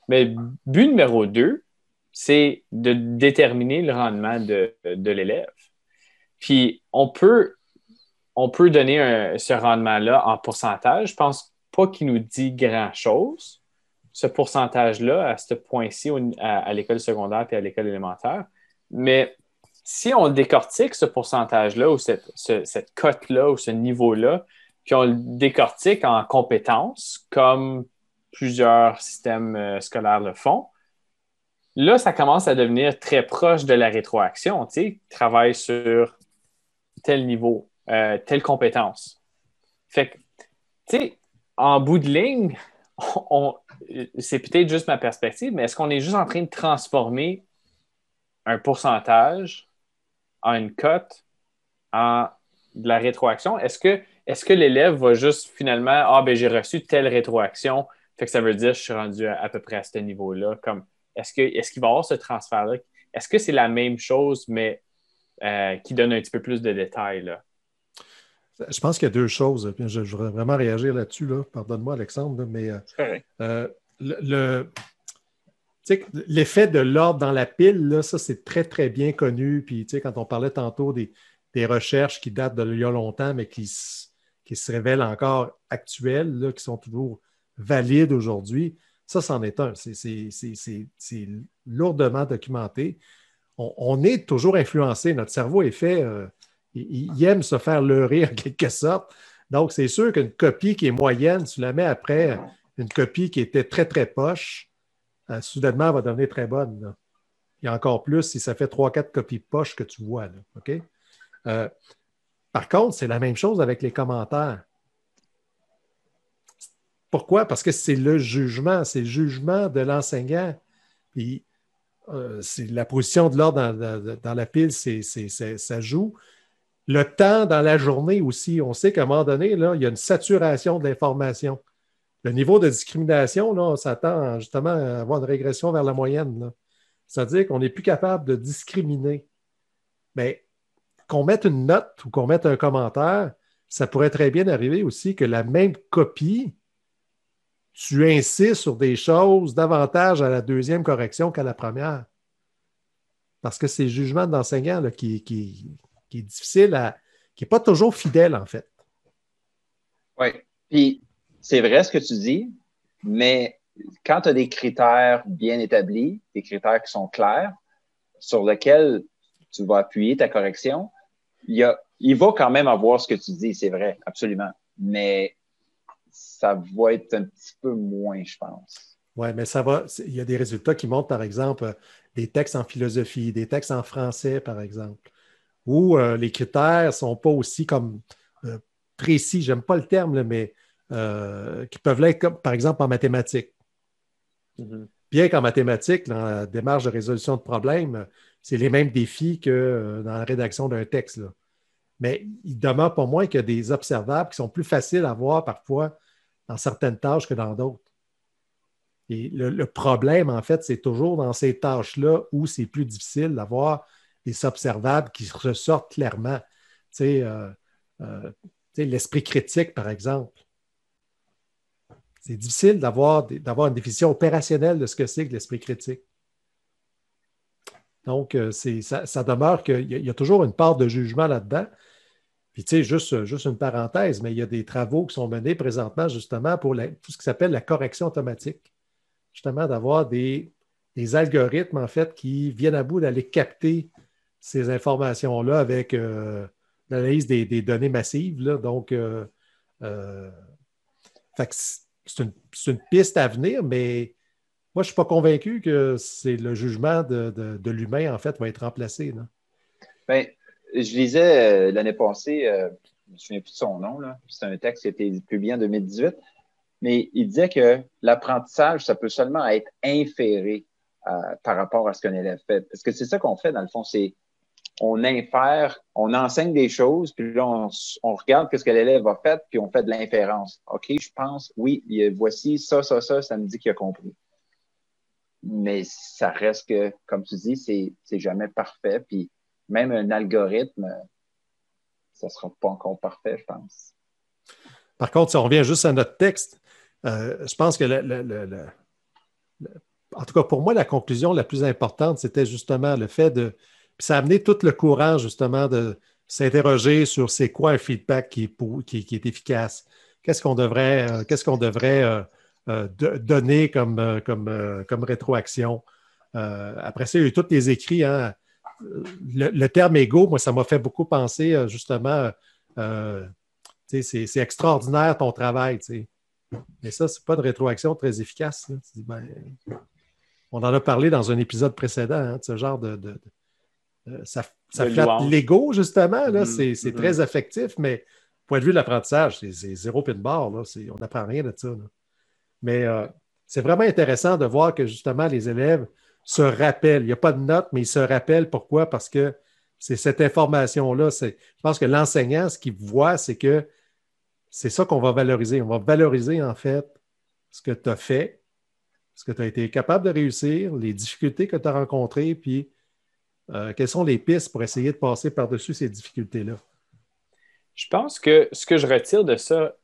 Mais but numéro deux, c'est de déterminer le rendement de, l'élève. Puis on peut, on peut donner ce rendement-là en pourcentage. Je pense pas qu'il nous dit grand-chose, ce pourcentage-là, à ce point-ci, à, l'école secondaire et à l'école élémentaire. Mais si on décortique ce pourcentage-là ou cette, cette cote-là ou ce niveau-là, puis on le décortique en compétences, comme plusieurs systèmes euh, scolaires le font. Là, ça commence à devenir très proche de la rétroaction. Tu sais, travaille sur tel niveau, euh, telle compétence. Fait que, tu sais, en bout de ligne, c'est peut-être juste ma perspective, mais est-ce qu'on est juste en train de transformer un pourcentage en une cote en de la rétroaction? Est-ce que est-ce que l'élève va juste finalement, ah, ben j'ai reçu telle rétroaction, fait que ça veut dire que je suis rendu à, peu près à ce niveau-là. Comme, est-ce, que, est-ce qu'il va y avoir ce transfert-là? Est-ce que c'est la même chose, mais euh, qui donne un petit peu plus de détails? Là? Je pense qu'il y a deux choses. Je, voudrais vraiment réagir là-dessus. Là. Pardonne-moi, Alexandre, mais euh, euh, le, l'effet de l'ordre dans la pile, là, ça, c'est très, très bien connu. Puis, quand on parlait tantôt des, des recherches qui datent d'il y a longtemps, mais qui, qui se révèlent encore actuelles, qui sont toujours valides aujourd'hui. Ça, c'en est un. C'est lourdement documenté. On, est toujours influencé. Notre cerveau est fait, euh, il, aime se faire leurrer en quelque sorte. Donc, c'est sûr qu'une copie qui est moyenne, tu la mets après une copie qui était très, très poche, euh, soudainement, elle va devenir très bonne. A encore plus si ça fait trois, quatre copies poches que tu vois. Euh, par contre, c'est la même chose avec les commentaires. Pourquoi? Parce que c'est le jugement, c'est le jugement de l'enseignant. Puis, euh, la position de l'ordre dans, la pile, ça joue. Le temps dans la journée aussi, on sait qu'à un moment donné, là, il y a une saturation de l'information. Le niveau de discrimination, là, on s'attend justement à avoir une régression vers la moyenne. C'est-à-dire qu'on n'est plus capable de discriminer. Mais qu'on mette une note ou qu'on mette un commentaire, ça pourrait très bien arriver aussi que la même copie, tu insistes sur des choses davantage à la deuxième correction qu'à la première. Parce que c'est le jugement d'enseignant qui, qui, est difficile à. qui n'est pas toujours fidèle, en fait. Oui. Puis c'est vrai ce que tu dis, mais quand tu as des critères bien établis, des critères qui sont clairs, sur lesquels tu vas appuyer ta correction, il, va quand même avoir ce que tu dis, c'est vrai, absolument. Mais ça va être un petit peu moins, je pense. Oui, mais ça va. Il y a des résultats qui montrent, par exemple, des textes en philosophie, des textes en français, par exemple, où euh, les critères ne sont pas aussi comme euh, précis, j'aime pas le terme, mais euh, qui peuvent l'être, par exemple, en mathématiques. Mm-hmm. Bien qu'en mathématiques, dans la démarche de résolution de problèmes, c'est les mêmes défis que euh, dans la rédaction d'un texte. Mais il demeure pas moins qu'il y a des observables qui sont plus faciles à voir parfois dans certaines tâches que dans d'autres. Et le, problème, en fait, c'est toujours dans ces tâches-là où c'est plus difficile d'avoir des observables qui ressortent clairement. Euh, euh, tu sais, l'esprit critique, par exemple. C'est difficile d'avoir une définition opérationnelle de ce que c'est que l'esprit critique. Donc, euh, ça, demeure qu'il y, a toujours une part de jugement là-dedans. Puis, tu sais, juste, juste une parenthèse, mais il y a des travaux qui sont menés présentement justement pour tout ce qui s'appelle la correction automatique. Justement, d'avoir des, algorithmes, en fait, qui viennent à bout d'aller capter ces informations-là avec euh, l'analyse des, données massives. Donc, euh, c'est une, piste à venir, mais moi, je ne suis pas convaincu que c'est le jugement de, l'humain, en fait, va être remplacé. Bien, je lisais euh, l'année passée, euh, je ne me souviens plus de son nom, c'est un texte qui a été publié en 2018. mais il disait que l'apprentissage, ça peut seulement être inféré euh, par rapport à ce qu'un élève fait. Parce que c'est ça qu'on fait, dans le fond, c'est on infère, on enseigne des choses, puis là, on, regarde ce que l'élève a fait, puis on fait de l'inférence. OK, je pense, oui, voici ça, ça, ça, ça me dit qu'il a compris. Mais ça reste que, comme tu dis, c'est jamais parfait, puis même un algorithme, ça sera pas encore parfait, je pense. Par contre, si on revient juste à notre texte, euh, je pense que en tout cas pour moi, la conclusion la plus importante, c'était justement le fait de. Puis ça a amené tout le courage, justement, de s'interroger sur c'est quoi un feedback qui est, qui, est efficace. Qu'est-ce qu'on devrait, euh, qu'est-ce qu'on devrait euh, donner comme, comme, comme rétroaction? après ça, il y a eu tous les écrits. Hein. Le, terme égo, moi, ça m'a fait beaucoup penser justement. c'est extraordinaire ton travail. Mais ça, ce n'est pas une rétroaction très efficace. Ben, on en a parlé dans un épisode précédent, hein, de ce genre de. Euh, ça ça flatte l'ego, justement. Mm-hmm. c'est très mm-hmm. affectif, mais point de vue de l'apprentissage, c'est zéro pin barre. Là, on n'apprend rien de ça. Mais euh, c'est vraiment intéressant de voir que justement les élèves se rappellent. Il n'y a pas de note, mais ils se rappellent. Pourquoi? Parce que c'est cette information-là. Je pense que l'enseignant, ce qu'il voit, c'est que c'est ça qu'on va valoriser. On va valoriser, en fait, ce que tu as fait, ce que tu as été capable de réussir, les difficultés que tu as rencontrées, puis euh, quelles sont les pistes pour essayer de passer par-dessus ces difficultés-là? Je pense que ce que je retire de ça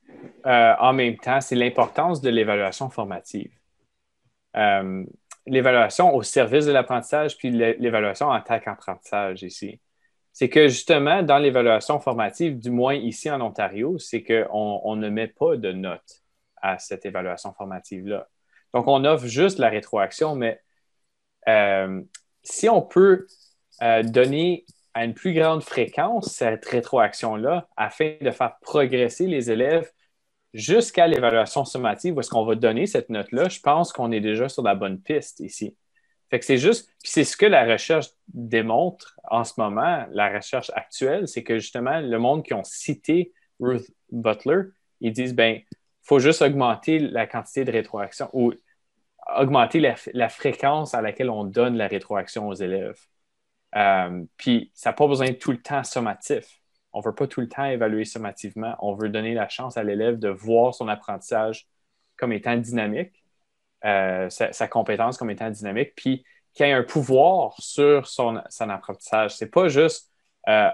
euh, en même temps, c'est l'importance de l'évaluation formative. Euh, l'évaluation au service de l'apprentissage, puis l'évaluation en tant qu'apprentissage ici c'est que justement, dans l'évaluation formative, du moins ici en Ontario, c'est qu'on on ne met pas de notes à cette évaluation formative-là. Donc, on offre juste la rétroaction, mais euh, si on peut euh, donner à une plus grande fréquence cette rétroaction-là afin de faire progresser les élèves jusqu'à l'évaluation sommative où est-ce qu'on va donner cette note-là, je pense qu'on est déjà sur la bonne piste ici c'est juste, c'est ce que la recherche démontre en ce moment, la recherche actuelle, c'est que justement, le monde qui ont cité Ruth Butler, ils disent, ben, il faut juste augmenter la quantité de rétroaction ou augmenter la, fréquence à laquelle on donne la rétroaction aux élèves. Euh, puis ça n'a pas besoin de tout le temps sommatif. On ne veut pas tout le temps évaluer sommativement. On veut donner la chance à l'élève de voir son apprentissage comme étant dynamique euh, sa, compétence comme étant dynamique, puis qu'il ait un pouvoir sur son, apprentissage. C'est pas juste euh,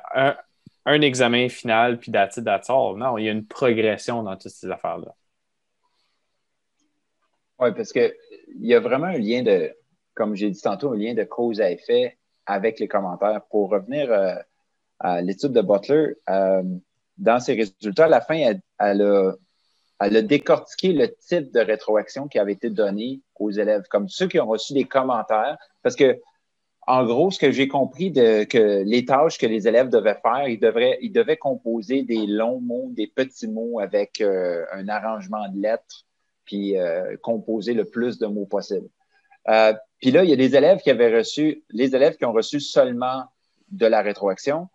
un, examen final, puis that's Non, il y a une progression dans toutes ces affaires-là. Oui, parce qu'il y a vraiment un lien de, comme j'ai dit tantôt, un lien de cause à effet avec les commentaires. Pour revenir euh, l'étude de Butler, dans ses résultats, à la fin, elle a décortiqué le type de rétroaction qui avait été donné aux élèves, comme ceux qui ont reçu des commentaires. Parce que, en gros, ce que j'ai compris de que les tâches que les élèves devaient faire, ils, devaient composer des longs mots, des petits mots avec euh, un arrangement de lettres, puis euh, composer le plus de mots possible. Euh, puis là, il y a des élèves qui avaient reçu, les élèves qui ont reçu seulement de la rétroaction.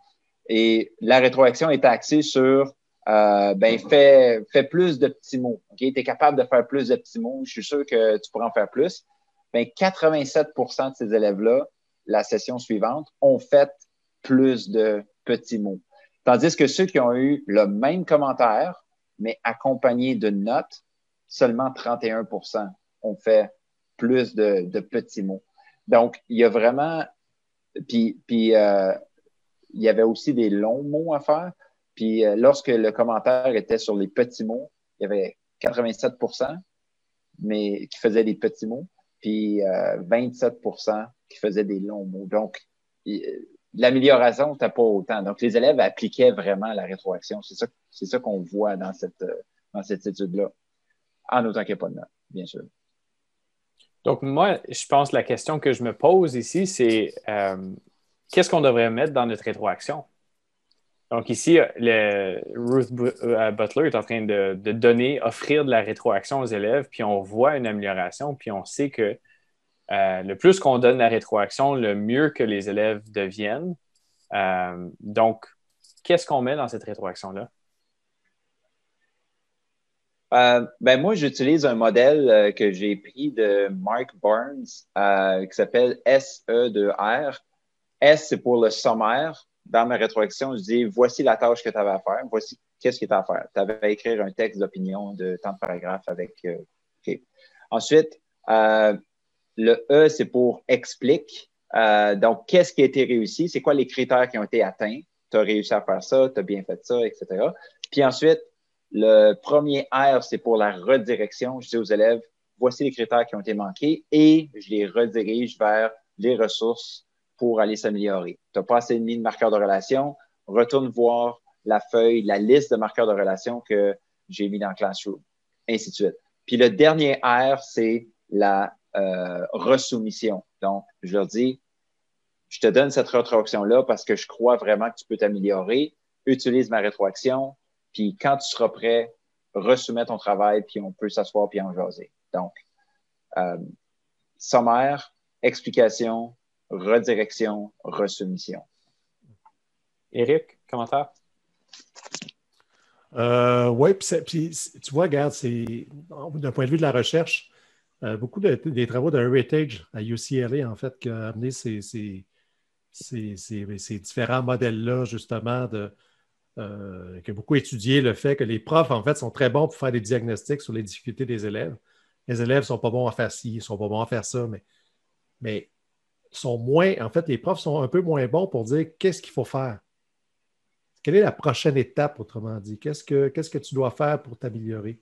Et la rétroaction est axée sur euh, ben, fais, fais, plus de petits mots. Tu es capable de faire plus de petits mots. Je suis sûr que tu pourras en faire plus. Ben, 87% de ces élèves-là, la session suivante, ont fait plus de petits mots. Tandis que ceux qui ont eu le même commentaire, mais accompagné de notes, seulement 31% ont fait plus de, de, petits mots. Donc, il y a vraiment. Puis, puis euh, il y avait aussi des longs mots à faire. Puis euh, lorsque le commentaire était sur les petits mots, il y avait 87% mais qui faisaient des petits mots, puis 27% euh, qui faisaient des longs mots. Donc, l'amélioration n'était pas autant. Donc, les élèves appliquaient vraiment la rétroaction. C'est ça, ça qu'on voit dans cette, euh, dans cette étude-là. En autant qu'il n'y ait pas de note, bien sûr. Donc, moi, je pense que la question que je me pose ici, c'est qu'est-ce qu'on devrait mettre dans notre rétroaction? Donc ici, le, Ruth euh, Butler est en train de, donner, offrir de la rétroaction aux élèves, puis on voit une amélioration, puis on sait que euh, le plus qu'on donne la rétroaction, le mieux que les élèves deviennent. Euh, donc, qu'est-ce qu'on met dans cette rétroaction-là? Euh, ben moi, j'utilise un modèle euh, que j'ai pris de Mark Burns euh, qui s'appelle SE de R. S, c'est pour le sommaire? Dans ma rétroaction, je dis voici la tâche que tu avais à faire, voici qu'est-ce qui est à faire. Tu avais à écrire un texte d'opinion de tant de paragraphes avec. Ensuite, le E, c'est pour explique. donc, qu'est-ce qui a été réussi? C'est quoi les critères qui ont été atteints? Tu as réussi à faire ça, tu as bien fait ça, etc. Puis ensuite, le premier R, c'est pour la redirection. Je dis aux élèves, voici les critères qui ont été manqués et je les redirige vers les ressources pour aller s'améliorer. Tu n'as pas assez mis de marqueurs de relation, retourne voir la feuille, la liste de marqueurs de relation que j'ai mis dans Classroom, ainsi de suite. Puis le dernier R, c'est la euh, resoumission. Donc, je leur dis, je te donne cette rétroaction-là parce que je crois vraiment que tu peux t'améliorer. Utilise ma rétroaction, puis quand tu seras prêt, resoumettre ton travail, puis on peut s'asseoir puis en jaser. Donc, euh, sommaire, explication, redirection, resoumission. Éric, commentaire? Euh, oui, puis tu vois, regarde, c'est d'un point de vue de la recherche, euh, beaucoup des travaux de Heritage à UCLA, en fait, qui a amené ces, ces, ces différents modèles-là, justement, de, euh, qui a beaucoup étudié le fait que les profs, en fait, sont très bons pour faire des diagnostics sur les difficultés des élèves. Les élèves ne sont pas bons à faire ci, ils ne sont pas bons à faire ça, mais, mais sont moins, en fait, les profs sont un peu moins bons pour dire qu'est-ce qu'il faut faire. Quelle est la prochaine étape, autrement dit? Qu'est-ce que, que tu dois faire pour t'améliorer?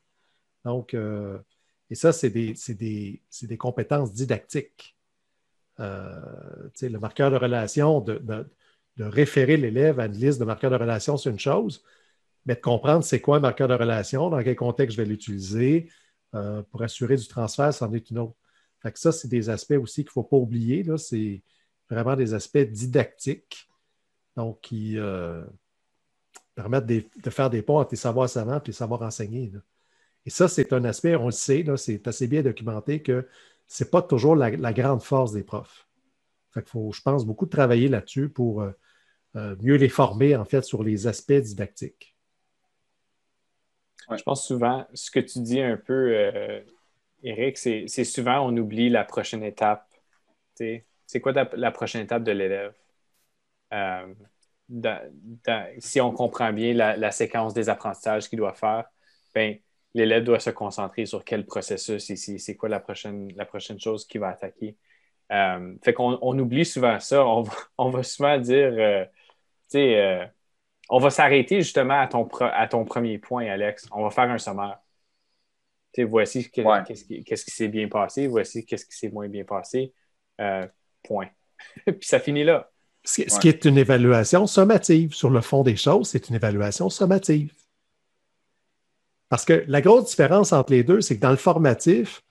Donc, euh, et ça, c'est des, des, compétences didactiques. Euh, le marqueur de relation, de, de référer l'élève à une liste de marqueurs de relation, c'est une chose, mais de comprendre c'est quoi un marqueur de relation, dans quel contexte je vais l'utiliser euh, pour assurer du transfert, c'en est une autre. Ça, c'est des aspects aussi qu'il ne faut pas oublier. C'est vraiment des aspects didactiques, donc qui euh, permettent de, faire des ponts entre les savoirs savants et les savoirs enseignés. Et ça, c'est un aspect, on le sait, c'est assez bien documenté que ce n'est pas toujours la, grande force des profs. Fait faut, je pense, beaucoup travailler là-dessus pour euh, euh, mieux les former, en fait, sur les aspects didactiques. Je pense souvent, ce que tu dis un peu, Eric, c'est souvent on oublie la prochaine étape. C'est quoi la, prochaine étape de l'élève? Euh, si on comprend bien la, séquence des apprentissages qu'il doit faire, ben, l'élève doit se concentrer sur quel processus ici, c'est quoi la prochaine, chose qu'il va attaquer. fait qu'on on oublie souvent ça. On va, souvent dire euh, on va s'arrêter justement à ton premier point, Alex. On va faire un sommaire. Voici qu'est-ce qui s'est bien passé, voici qu'est-ce qui s'est moins bien passé. Euh, point. Puis ça finit là. Ce, qui est une évaluation sommative. Sur le fond des choses, c'est une évaluation sommative. Parce que la grosse différence entre les deux, c'est que dans le formatif,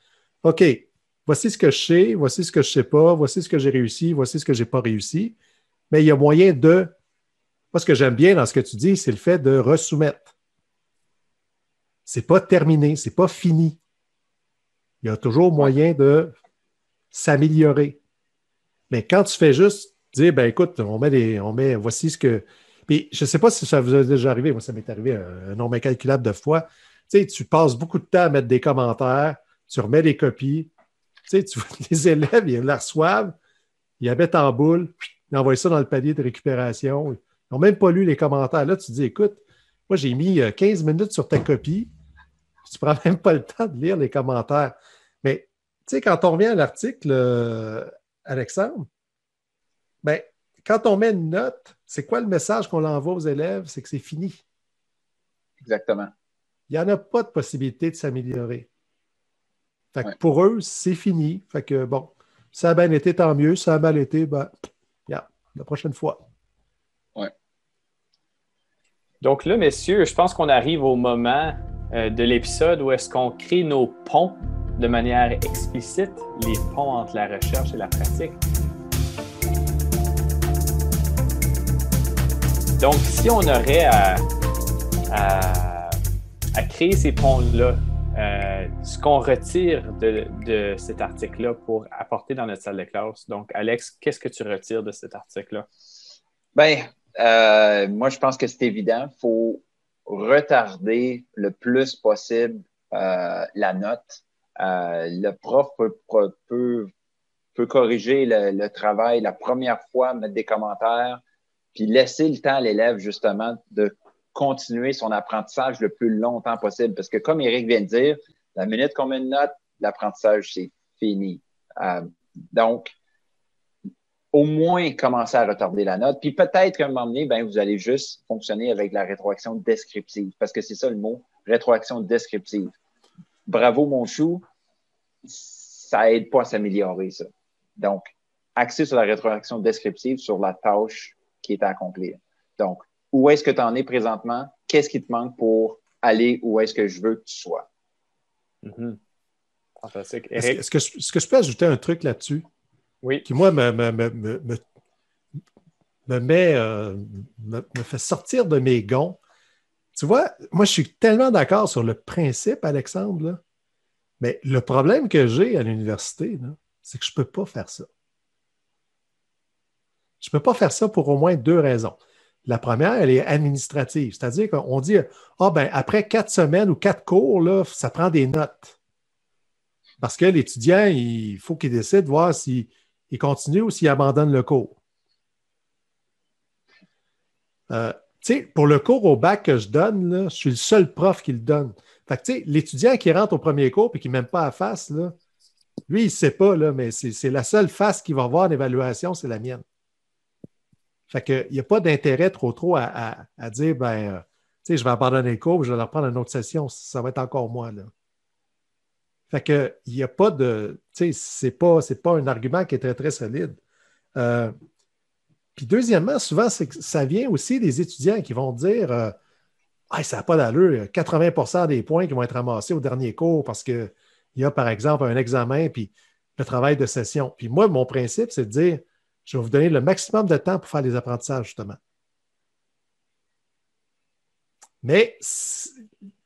OK, voici ce que je sais, voici ce que je ne sais pas, voici ce que j'ai réussi, voici ce que je n'ai pas réussi. Mais il y a moyen de moi, ce que j'aime bien dans ce que tu dis, c'est le fait de resoumettre. Ce n'est pas terminé, ce n'est pas fini. Il y a toujours moyen de s'améliorer. Mais quand tu fais juste dire, ben écoute, on met des, on met, voici ce que. Puis je ne sais pas si ça vous est déjà arrivé, moi ça m'est arrivé un, nombre incalculable de fois. Tu sais, tu passes beaucoup de temps à mettre des commentaires, tu remets des copies. Tu sais, tu vois, les élèves, ils la reçoivent, ils la mettent en boule, ils envoient ça dans le palier de récupération. Ils n'ont même pas lu les commentaires. Là, tu te dis, écoute, moi, j'ai mis 15 euh, minutes sur ta copie. Tu ne prends même pas le temps de lire les commentaires. Mais, tu sais, quand on revient à l'article, euh, Alexandre, ben, quand on met une note, c'est quoi le message qu'on envoie aux élèves? C'est que c'est fini. Exactement. Il n'y en a pas de possibilité de s'améliorer. Fait pour eux, c'est fini. Fait que bon, ça a bien été, tant mieux. Ça a mal été, ben, la prochaine fois. Donc là, messieurs, je pense qu'on arrive au moment de l'épisode où est-ce qu'on crée nos ponts de manière explicite, les ponts entre la recherche et la pratique. Donc, si on aurait à, créer ces ponts-là, euh, ce qu'on retire de, de cet article-là pour apporter dans notre salle de classe. Donc, Alex, qu'est-ce que tu retires de cet article-là? Bien, euh, moi, je pense que c'est évident. Il faut retarder le plus possible euh, la note. Euh, le prof peut, peut, peut corriger le, travail la première fois, mettre des commentaires, puis laisser le temps à l'élève justement de continuer son apprentissage le plus longtemps possible. Parce que comme Eric vient de dire, la minute qu'on met une note, l'apprentissage, c'est fini. Euh, donc, au moins commencer à retarder la note. Puis peut-être qu'à un moment donné, ben, vous allez juste fonctionner avec la rétroaction descriptive, parce que c'est ça le mot, rétroaction descriptive. Bravo, mon chou, ça aide pas à s'améliorer, ça. Donc, axer sur la rétroaction descriptive, sur la tâche qui est à accomplir. Donc, où est-ce que tu en es présentement? Qu'est-ce qui te manque pour aller où est-ce que je veux que tu sois? Mm-hmm. Fantastique. Est-ce que, est que, je peux ajouter un truc là-dessus? Qui, moi, me, me, me, me met, euh, me, fait sortir de mes gonds. Tu vois, moi, je suis tellement d'accord sur le principe, Alexandre, mais le problème que j'ai à l'université, c'est que je ne peux pas faire ça. Je ne peux pas faire ça pour au moins deux raisons. La première, elle est administrative, c'est-à-dire qu'on dit Ah, ben, après quatre semaines ou quatre cours, là, ça prend des notes. Parce que l'étudiant, il faut qu'il décide de voir s'il continue ou s'il abandonne le cours? Euh, pour le cours au bac que je donne, je suis le seul prof qui le donne. l'étudiant qui rentre au premier cours et qui ne met pas à face, lui, il ne sait pas, mais c'est la seule face qu'il va avoir en évaluation, c'est la mienne. Fait qu'il n'y a pas d'intérêt trop trop à, dire ben, euh, je vais abandonner le cours, je vais reprendre une autre session. Ça va être encore moi. Fait que il n'y a pas de. Tu sais, c'est pas, pas un argument qui est très, très solide. Euh, puis deuxièmement, souvent, ça vient aussi des étudiants qui vont dire euh, ça n'a pas d'allure, 80% des points qui vont être ramassés au dernier cours parce qu'il y a, par exemple, un examen puis le travail de session. Puis moi, mon principe, c'est de dire je vais vous donner le maximum de temps pour faire les apprentissages, justement. Mais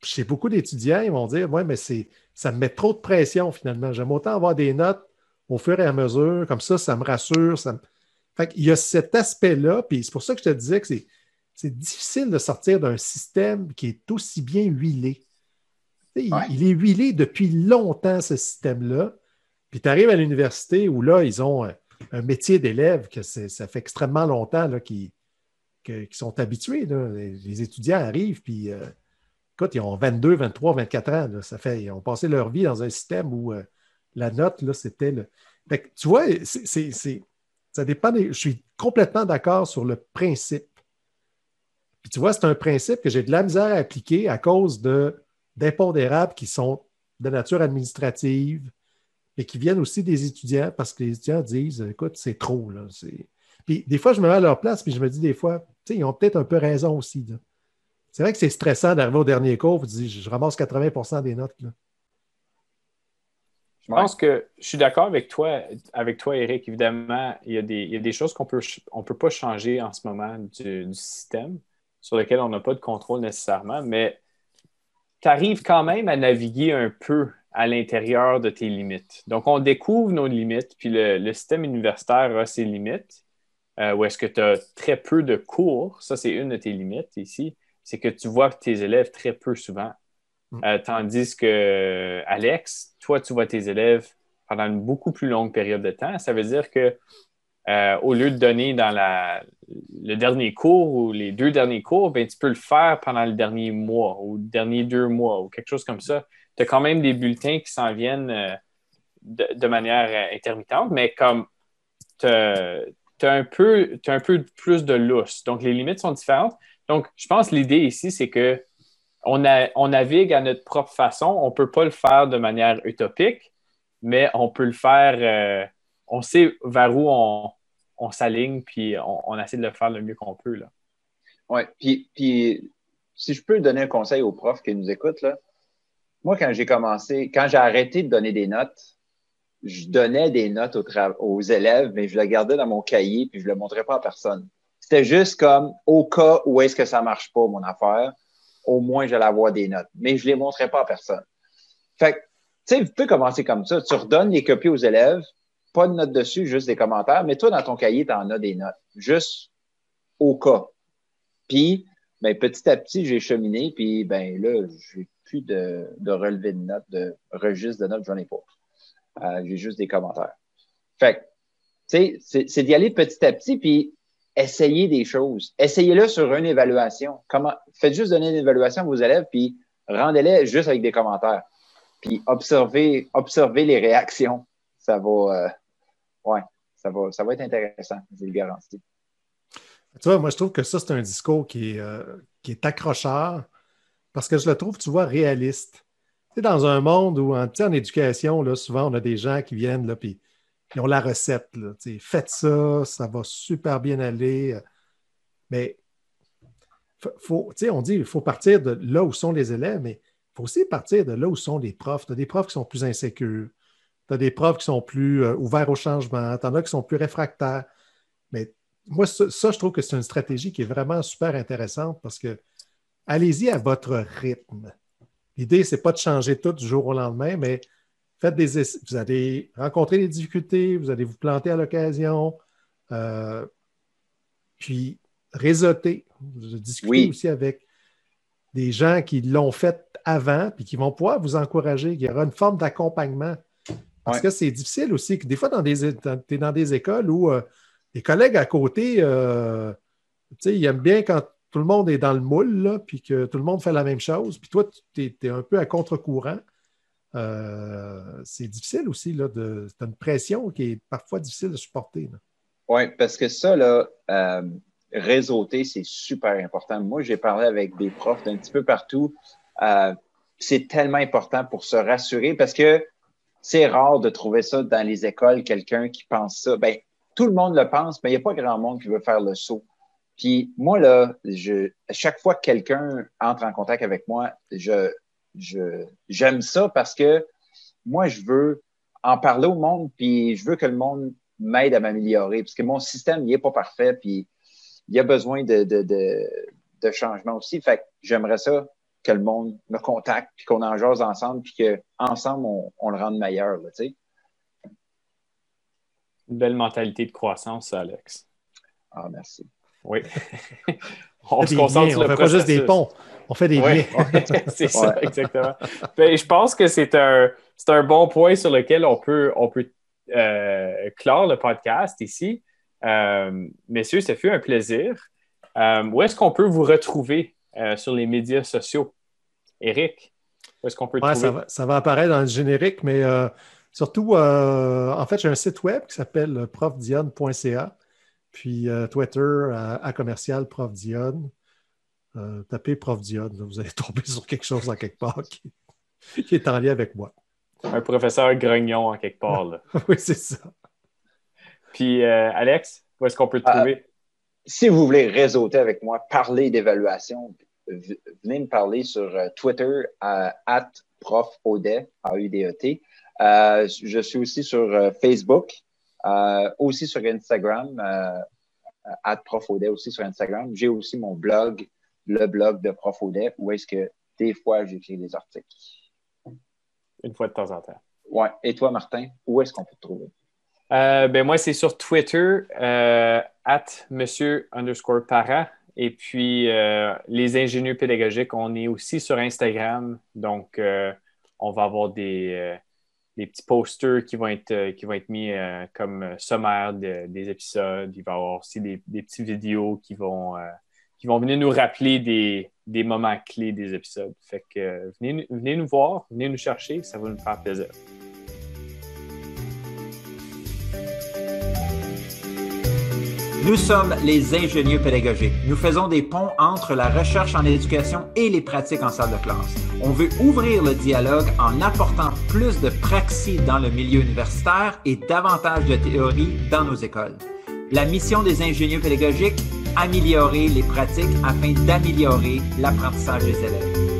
chez beaucoup d'étudiants, ils vont dire Oui, mais ça me met trop de pression finalement. J'aime autant avoir des notes au fur et à mesure, comme ça, ça me rassure. Ça Il y a cet aspect-là, puis c'est pour ça que je te disais que c'est difficile de sortir d'un système qui est aussi bien huilé. Il, il, est huilé depuis longtemps, ce système-là. Puis tu arrives à l'université où là, ils ont un métier d'élève que ça fait extrêmement longtemps qu'ils sont habitués. Les, étudiants arrivent, puis euh, écoute, ils ont 22, 23, 24 ans. ça fait, ils ont passé leur vie dans un système où euh, la note, là, c'était le. tu vois, ça dépend. je suis complètement d'accord sur le principe. Puis tu vois, c'est un principe que j'ai de la misère à appliquer à cause de, d'impondérables qui sont de nature administrative, mais qui viennent aussi des étudiants parce que les étudiants disent écoute, c'est trop. Puis des fois, je me mets à leur place, puis je me dis des fois, ils ont peut-être un peu raison aussi. C'est vrai que c'est stressant d'arriver au dernier cours, vous dites je ramasse 80% des notes. Je pense que je suis d'accord avec toi, avec toi, Eric. Évidemment, il y a des, choses qu'on peut, ne peut pas changer en ce moment du, système sur lequel on n'a pas de contrôle nécessairement, mais tu arrives quand même à naviguer un peu à l'intérieur de tes limites. Donc, on découvre nos limites, puis le, système universitaire a ses limites, euh, où est-ce que tu as très peu de cours. Ça, c'est une de tes limites ici. C'est que tu vois tes élèves très peu souvent. Mm. Euh, tandis que, Alex, toi, tu vois tes élèves pendant une beaucoup plus longue période de temps. Ça veut dire que euh, au lieu de donner dans la, le dernier cours ou les deux derniers cours, ben, tu peux le faire pendant le dernier mois ou le dernier deux mois ou quelque chose comme ça tu as quand même des bulletins qui s'en viennent euh, de, manière euh, intermittente, mais comme tu as, un peu, un peu plus de lousse. Donc, les limites sont différentes. Donc, je pense que l'idée ici, c'est que on, navigue à notre propre façon. On ne peut pas le faire de manière utopique, mais on peut le faire. Euh, on sait vers où on, s'aligne, puis on, essaie de le faire le mieux qu'on peut. Oui, puis, si je peux donner un conseil aux profs qui nous écoutent, moi, quand j'ai commencé, quand j'ai arrêté de donner des notes, je donnais des notes aux, élèves, mais je les gardais dans mon cahier puis je ne le montrais pas à personne. C'était juste comme au cas où est-ce que ça marche pas, mon affaire, au moins j'allais avoir des notes. Mais je les montrais pas à personne. Fait que, tu sais, tu peux commencer comme ça. Tu redonnes les copies aux élèves, pas de notes dessus, juste des commentaires, mais toi, dans ton cahier, tu en as des notes. Juste au cas. Puis, ben, petit à petit, j'ai cheminé, puis ben là, j'ai plus de, de relevé de notes, de registre de notes, j'en ai pas. Euh, j'ai juste des commentaires. Fait tu sais, c'est d'y aller petit à petit, puis essayer des choses. Essayez-le sur une évaluation. Comment, faites juste donner une évaluation à vos élèves, puis rendez-les juste avec des commentaires. Puis observez, les réactions. Ça va, euh, ça va, ça va être intéressant, je le garantis. Tu vois, moi, je trouve que ça, c'est un discours qui est, euh, qui est accrocheur parce que je le trouve, tu vois, réaliste. Tu sais, dans un monde où, en, en éducation, là, souvent, on a des gens qui viennent, là, puis ils ont la recette. Faites ça, ça va super bien aller. Mais faut, on dit qu'il faut partir de là où sont les élèves, mais il faut aussi partir de là où sont les profs. Tu as des profs qui sont plus insécures. Tu as des profs qui sont plus euh, ouverts au changement. Tu en as qui sont plus réfractaires. Mais moi, ça, je trouve que c'est une stratégie qui est vraiment super intéressante parce que allez-y à votre rythme. L'idée, ce n'est pas de changer tout du jour au lendemain, mais faites des vous allez rencontrer des difficultés, vous allez vous planter à l'occasion, euh, puis réseauter. Discuter aussi avec des gens qui l'ont fait avant, puis qui vont pouvoir vous encourager. Il y aura une forme d'accompagnement. Parce que c'est difficile aussi, que des fois, dans tu es dans des écoles où euh, les collègues à côté, euh, ils aiment bien quand tout le monde est dans le moule, puis que tout le monde fait la même chose. Puis toi, tu es, un peu à contre-courant. Euh, c'est difficile aussi. Là, de, c'est une pression qui est parfois difficile de supporter. Oui, parce que ça, là, euh, réseauter, c'est super important. Moi, j'ai parlé avec des profs d'un petit peu partout. Euh, c'est tellement important pour se rassurer parce que c'est rare de trouver ça dans les écoles, quelqu'un qui pense ça. Ben, tout le monde le pense, mais il n'y a pas grand monde qui veut faire le saut. Puis moi, là, je, chaque fois que quelqu'un entre en contact avec moi, je, j'aime ça parce que moi, je veux en parler au monde, puis je veux que le monde m'aide à m'améliorer, parce que mon système, il n'est pas parfait, puis il y a besoin de, de, aussi. Fait que j'aimerais ça que le monde me contacte, puis qu'on en jase ensemble, puis qu'ensemble, on, on le rende meilleur, tu sais. Une belle mentalité de croissance, Alex. Ah, merci. Oui. on se concentre sur le On fait pas juste des ponts, on fait des liens. c'est ça, exactement. Ben, je pense que c'est un, un bon point sur lequel on peut, on peut euh, clore le podcast ici. Euh, messieurs, ça fait un plaisir. Euh, où est-ce qu'on peut vous retrouver sur les médias sociaux? Eric, où est-ce qu'on peut ça va, ça va, apparaître dans le générique, mais surtout, en fait, j'ai un site web qui s'appelle profdion.ca. Puis euh, Twitter à, commercial Prof Dion. Euh, tapez Prof Dion, vous allez tomber sur quelque chose en quelque part qui, est en lien avec moi. Un professeur grognon en quelque part. oui, c'est ça. Puis euh, Alex, où est-ce qu'on peut te trouver? si vous voulez réseauter avec moi, parler d'évaluation, venez me parler sur Twitter à profaudet, A-U-D-E-T. je suis aussi sur Facebook, euh, aussi sur Instagram, euh, at Profaudet aussi sur Instagram. J'ai aussi mon blog, le blog de Profaudet, où est-ce que des fois j'écris des articles. Une fois de temps en temps. Ouais. Et toi, Martin, où est-ce qu'on peut te trouver? Euh, ben moi, c'est sur Twitter, at monsieur underscore para. Et puis, les ingénieurs pédagogiques, on est aussi sur Instagram. Donc, on va avoir des, des petits posters qui vont être, euh, qui vont être mis euh, comme euh, sommaire des épisodes. Il va y avoir aussi des, des petites vidéos qui vont, qui vont venir nous rappeler des, des, moments clés des épisodes. Fait que venez, venez nous voir, venez nous chercher, ça va nous faire plaisir. Nous sommes les ingénieurs pédagogiques. Nous faisons des ponts entre la recherche en éducation et les pratiques en salle de classe. On veut ouvrir le dialogue en apportant plus de praxis dans le milieu universitaire et davantage de théorie dans nos écoles. La mission des ingénieurs pédagogiques, améliorer les pratiques afin d'améliorer l'apprentissage des élèves.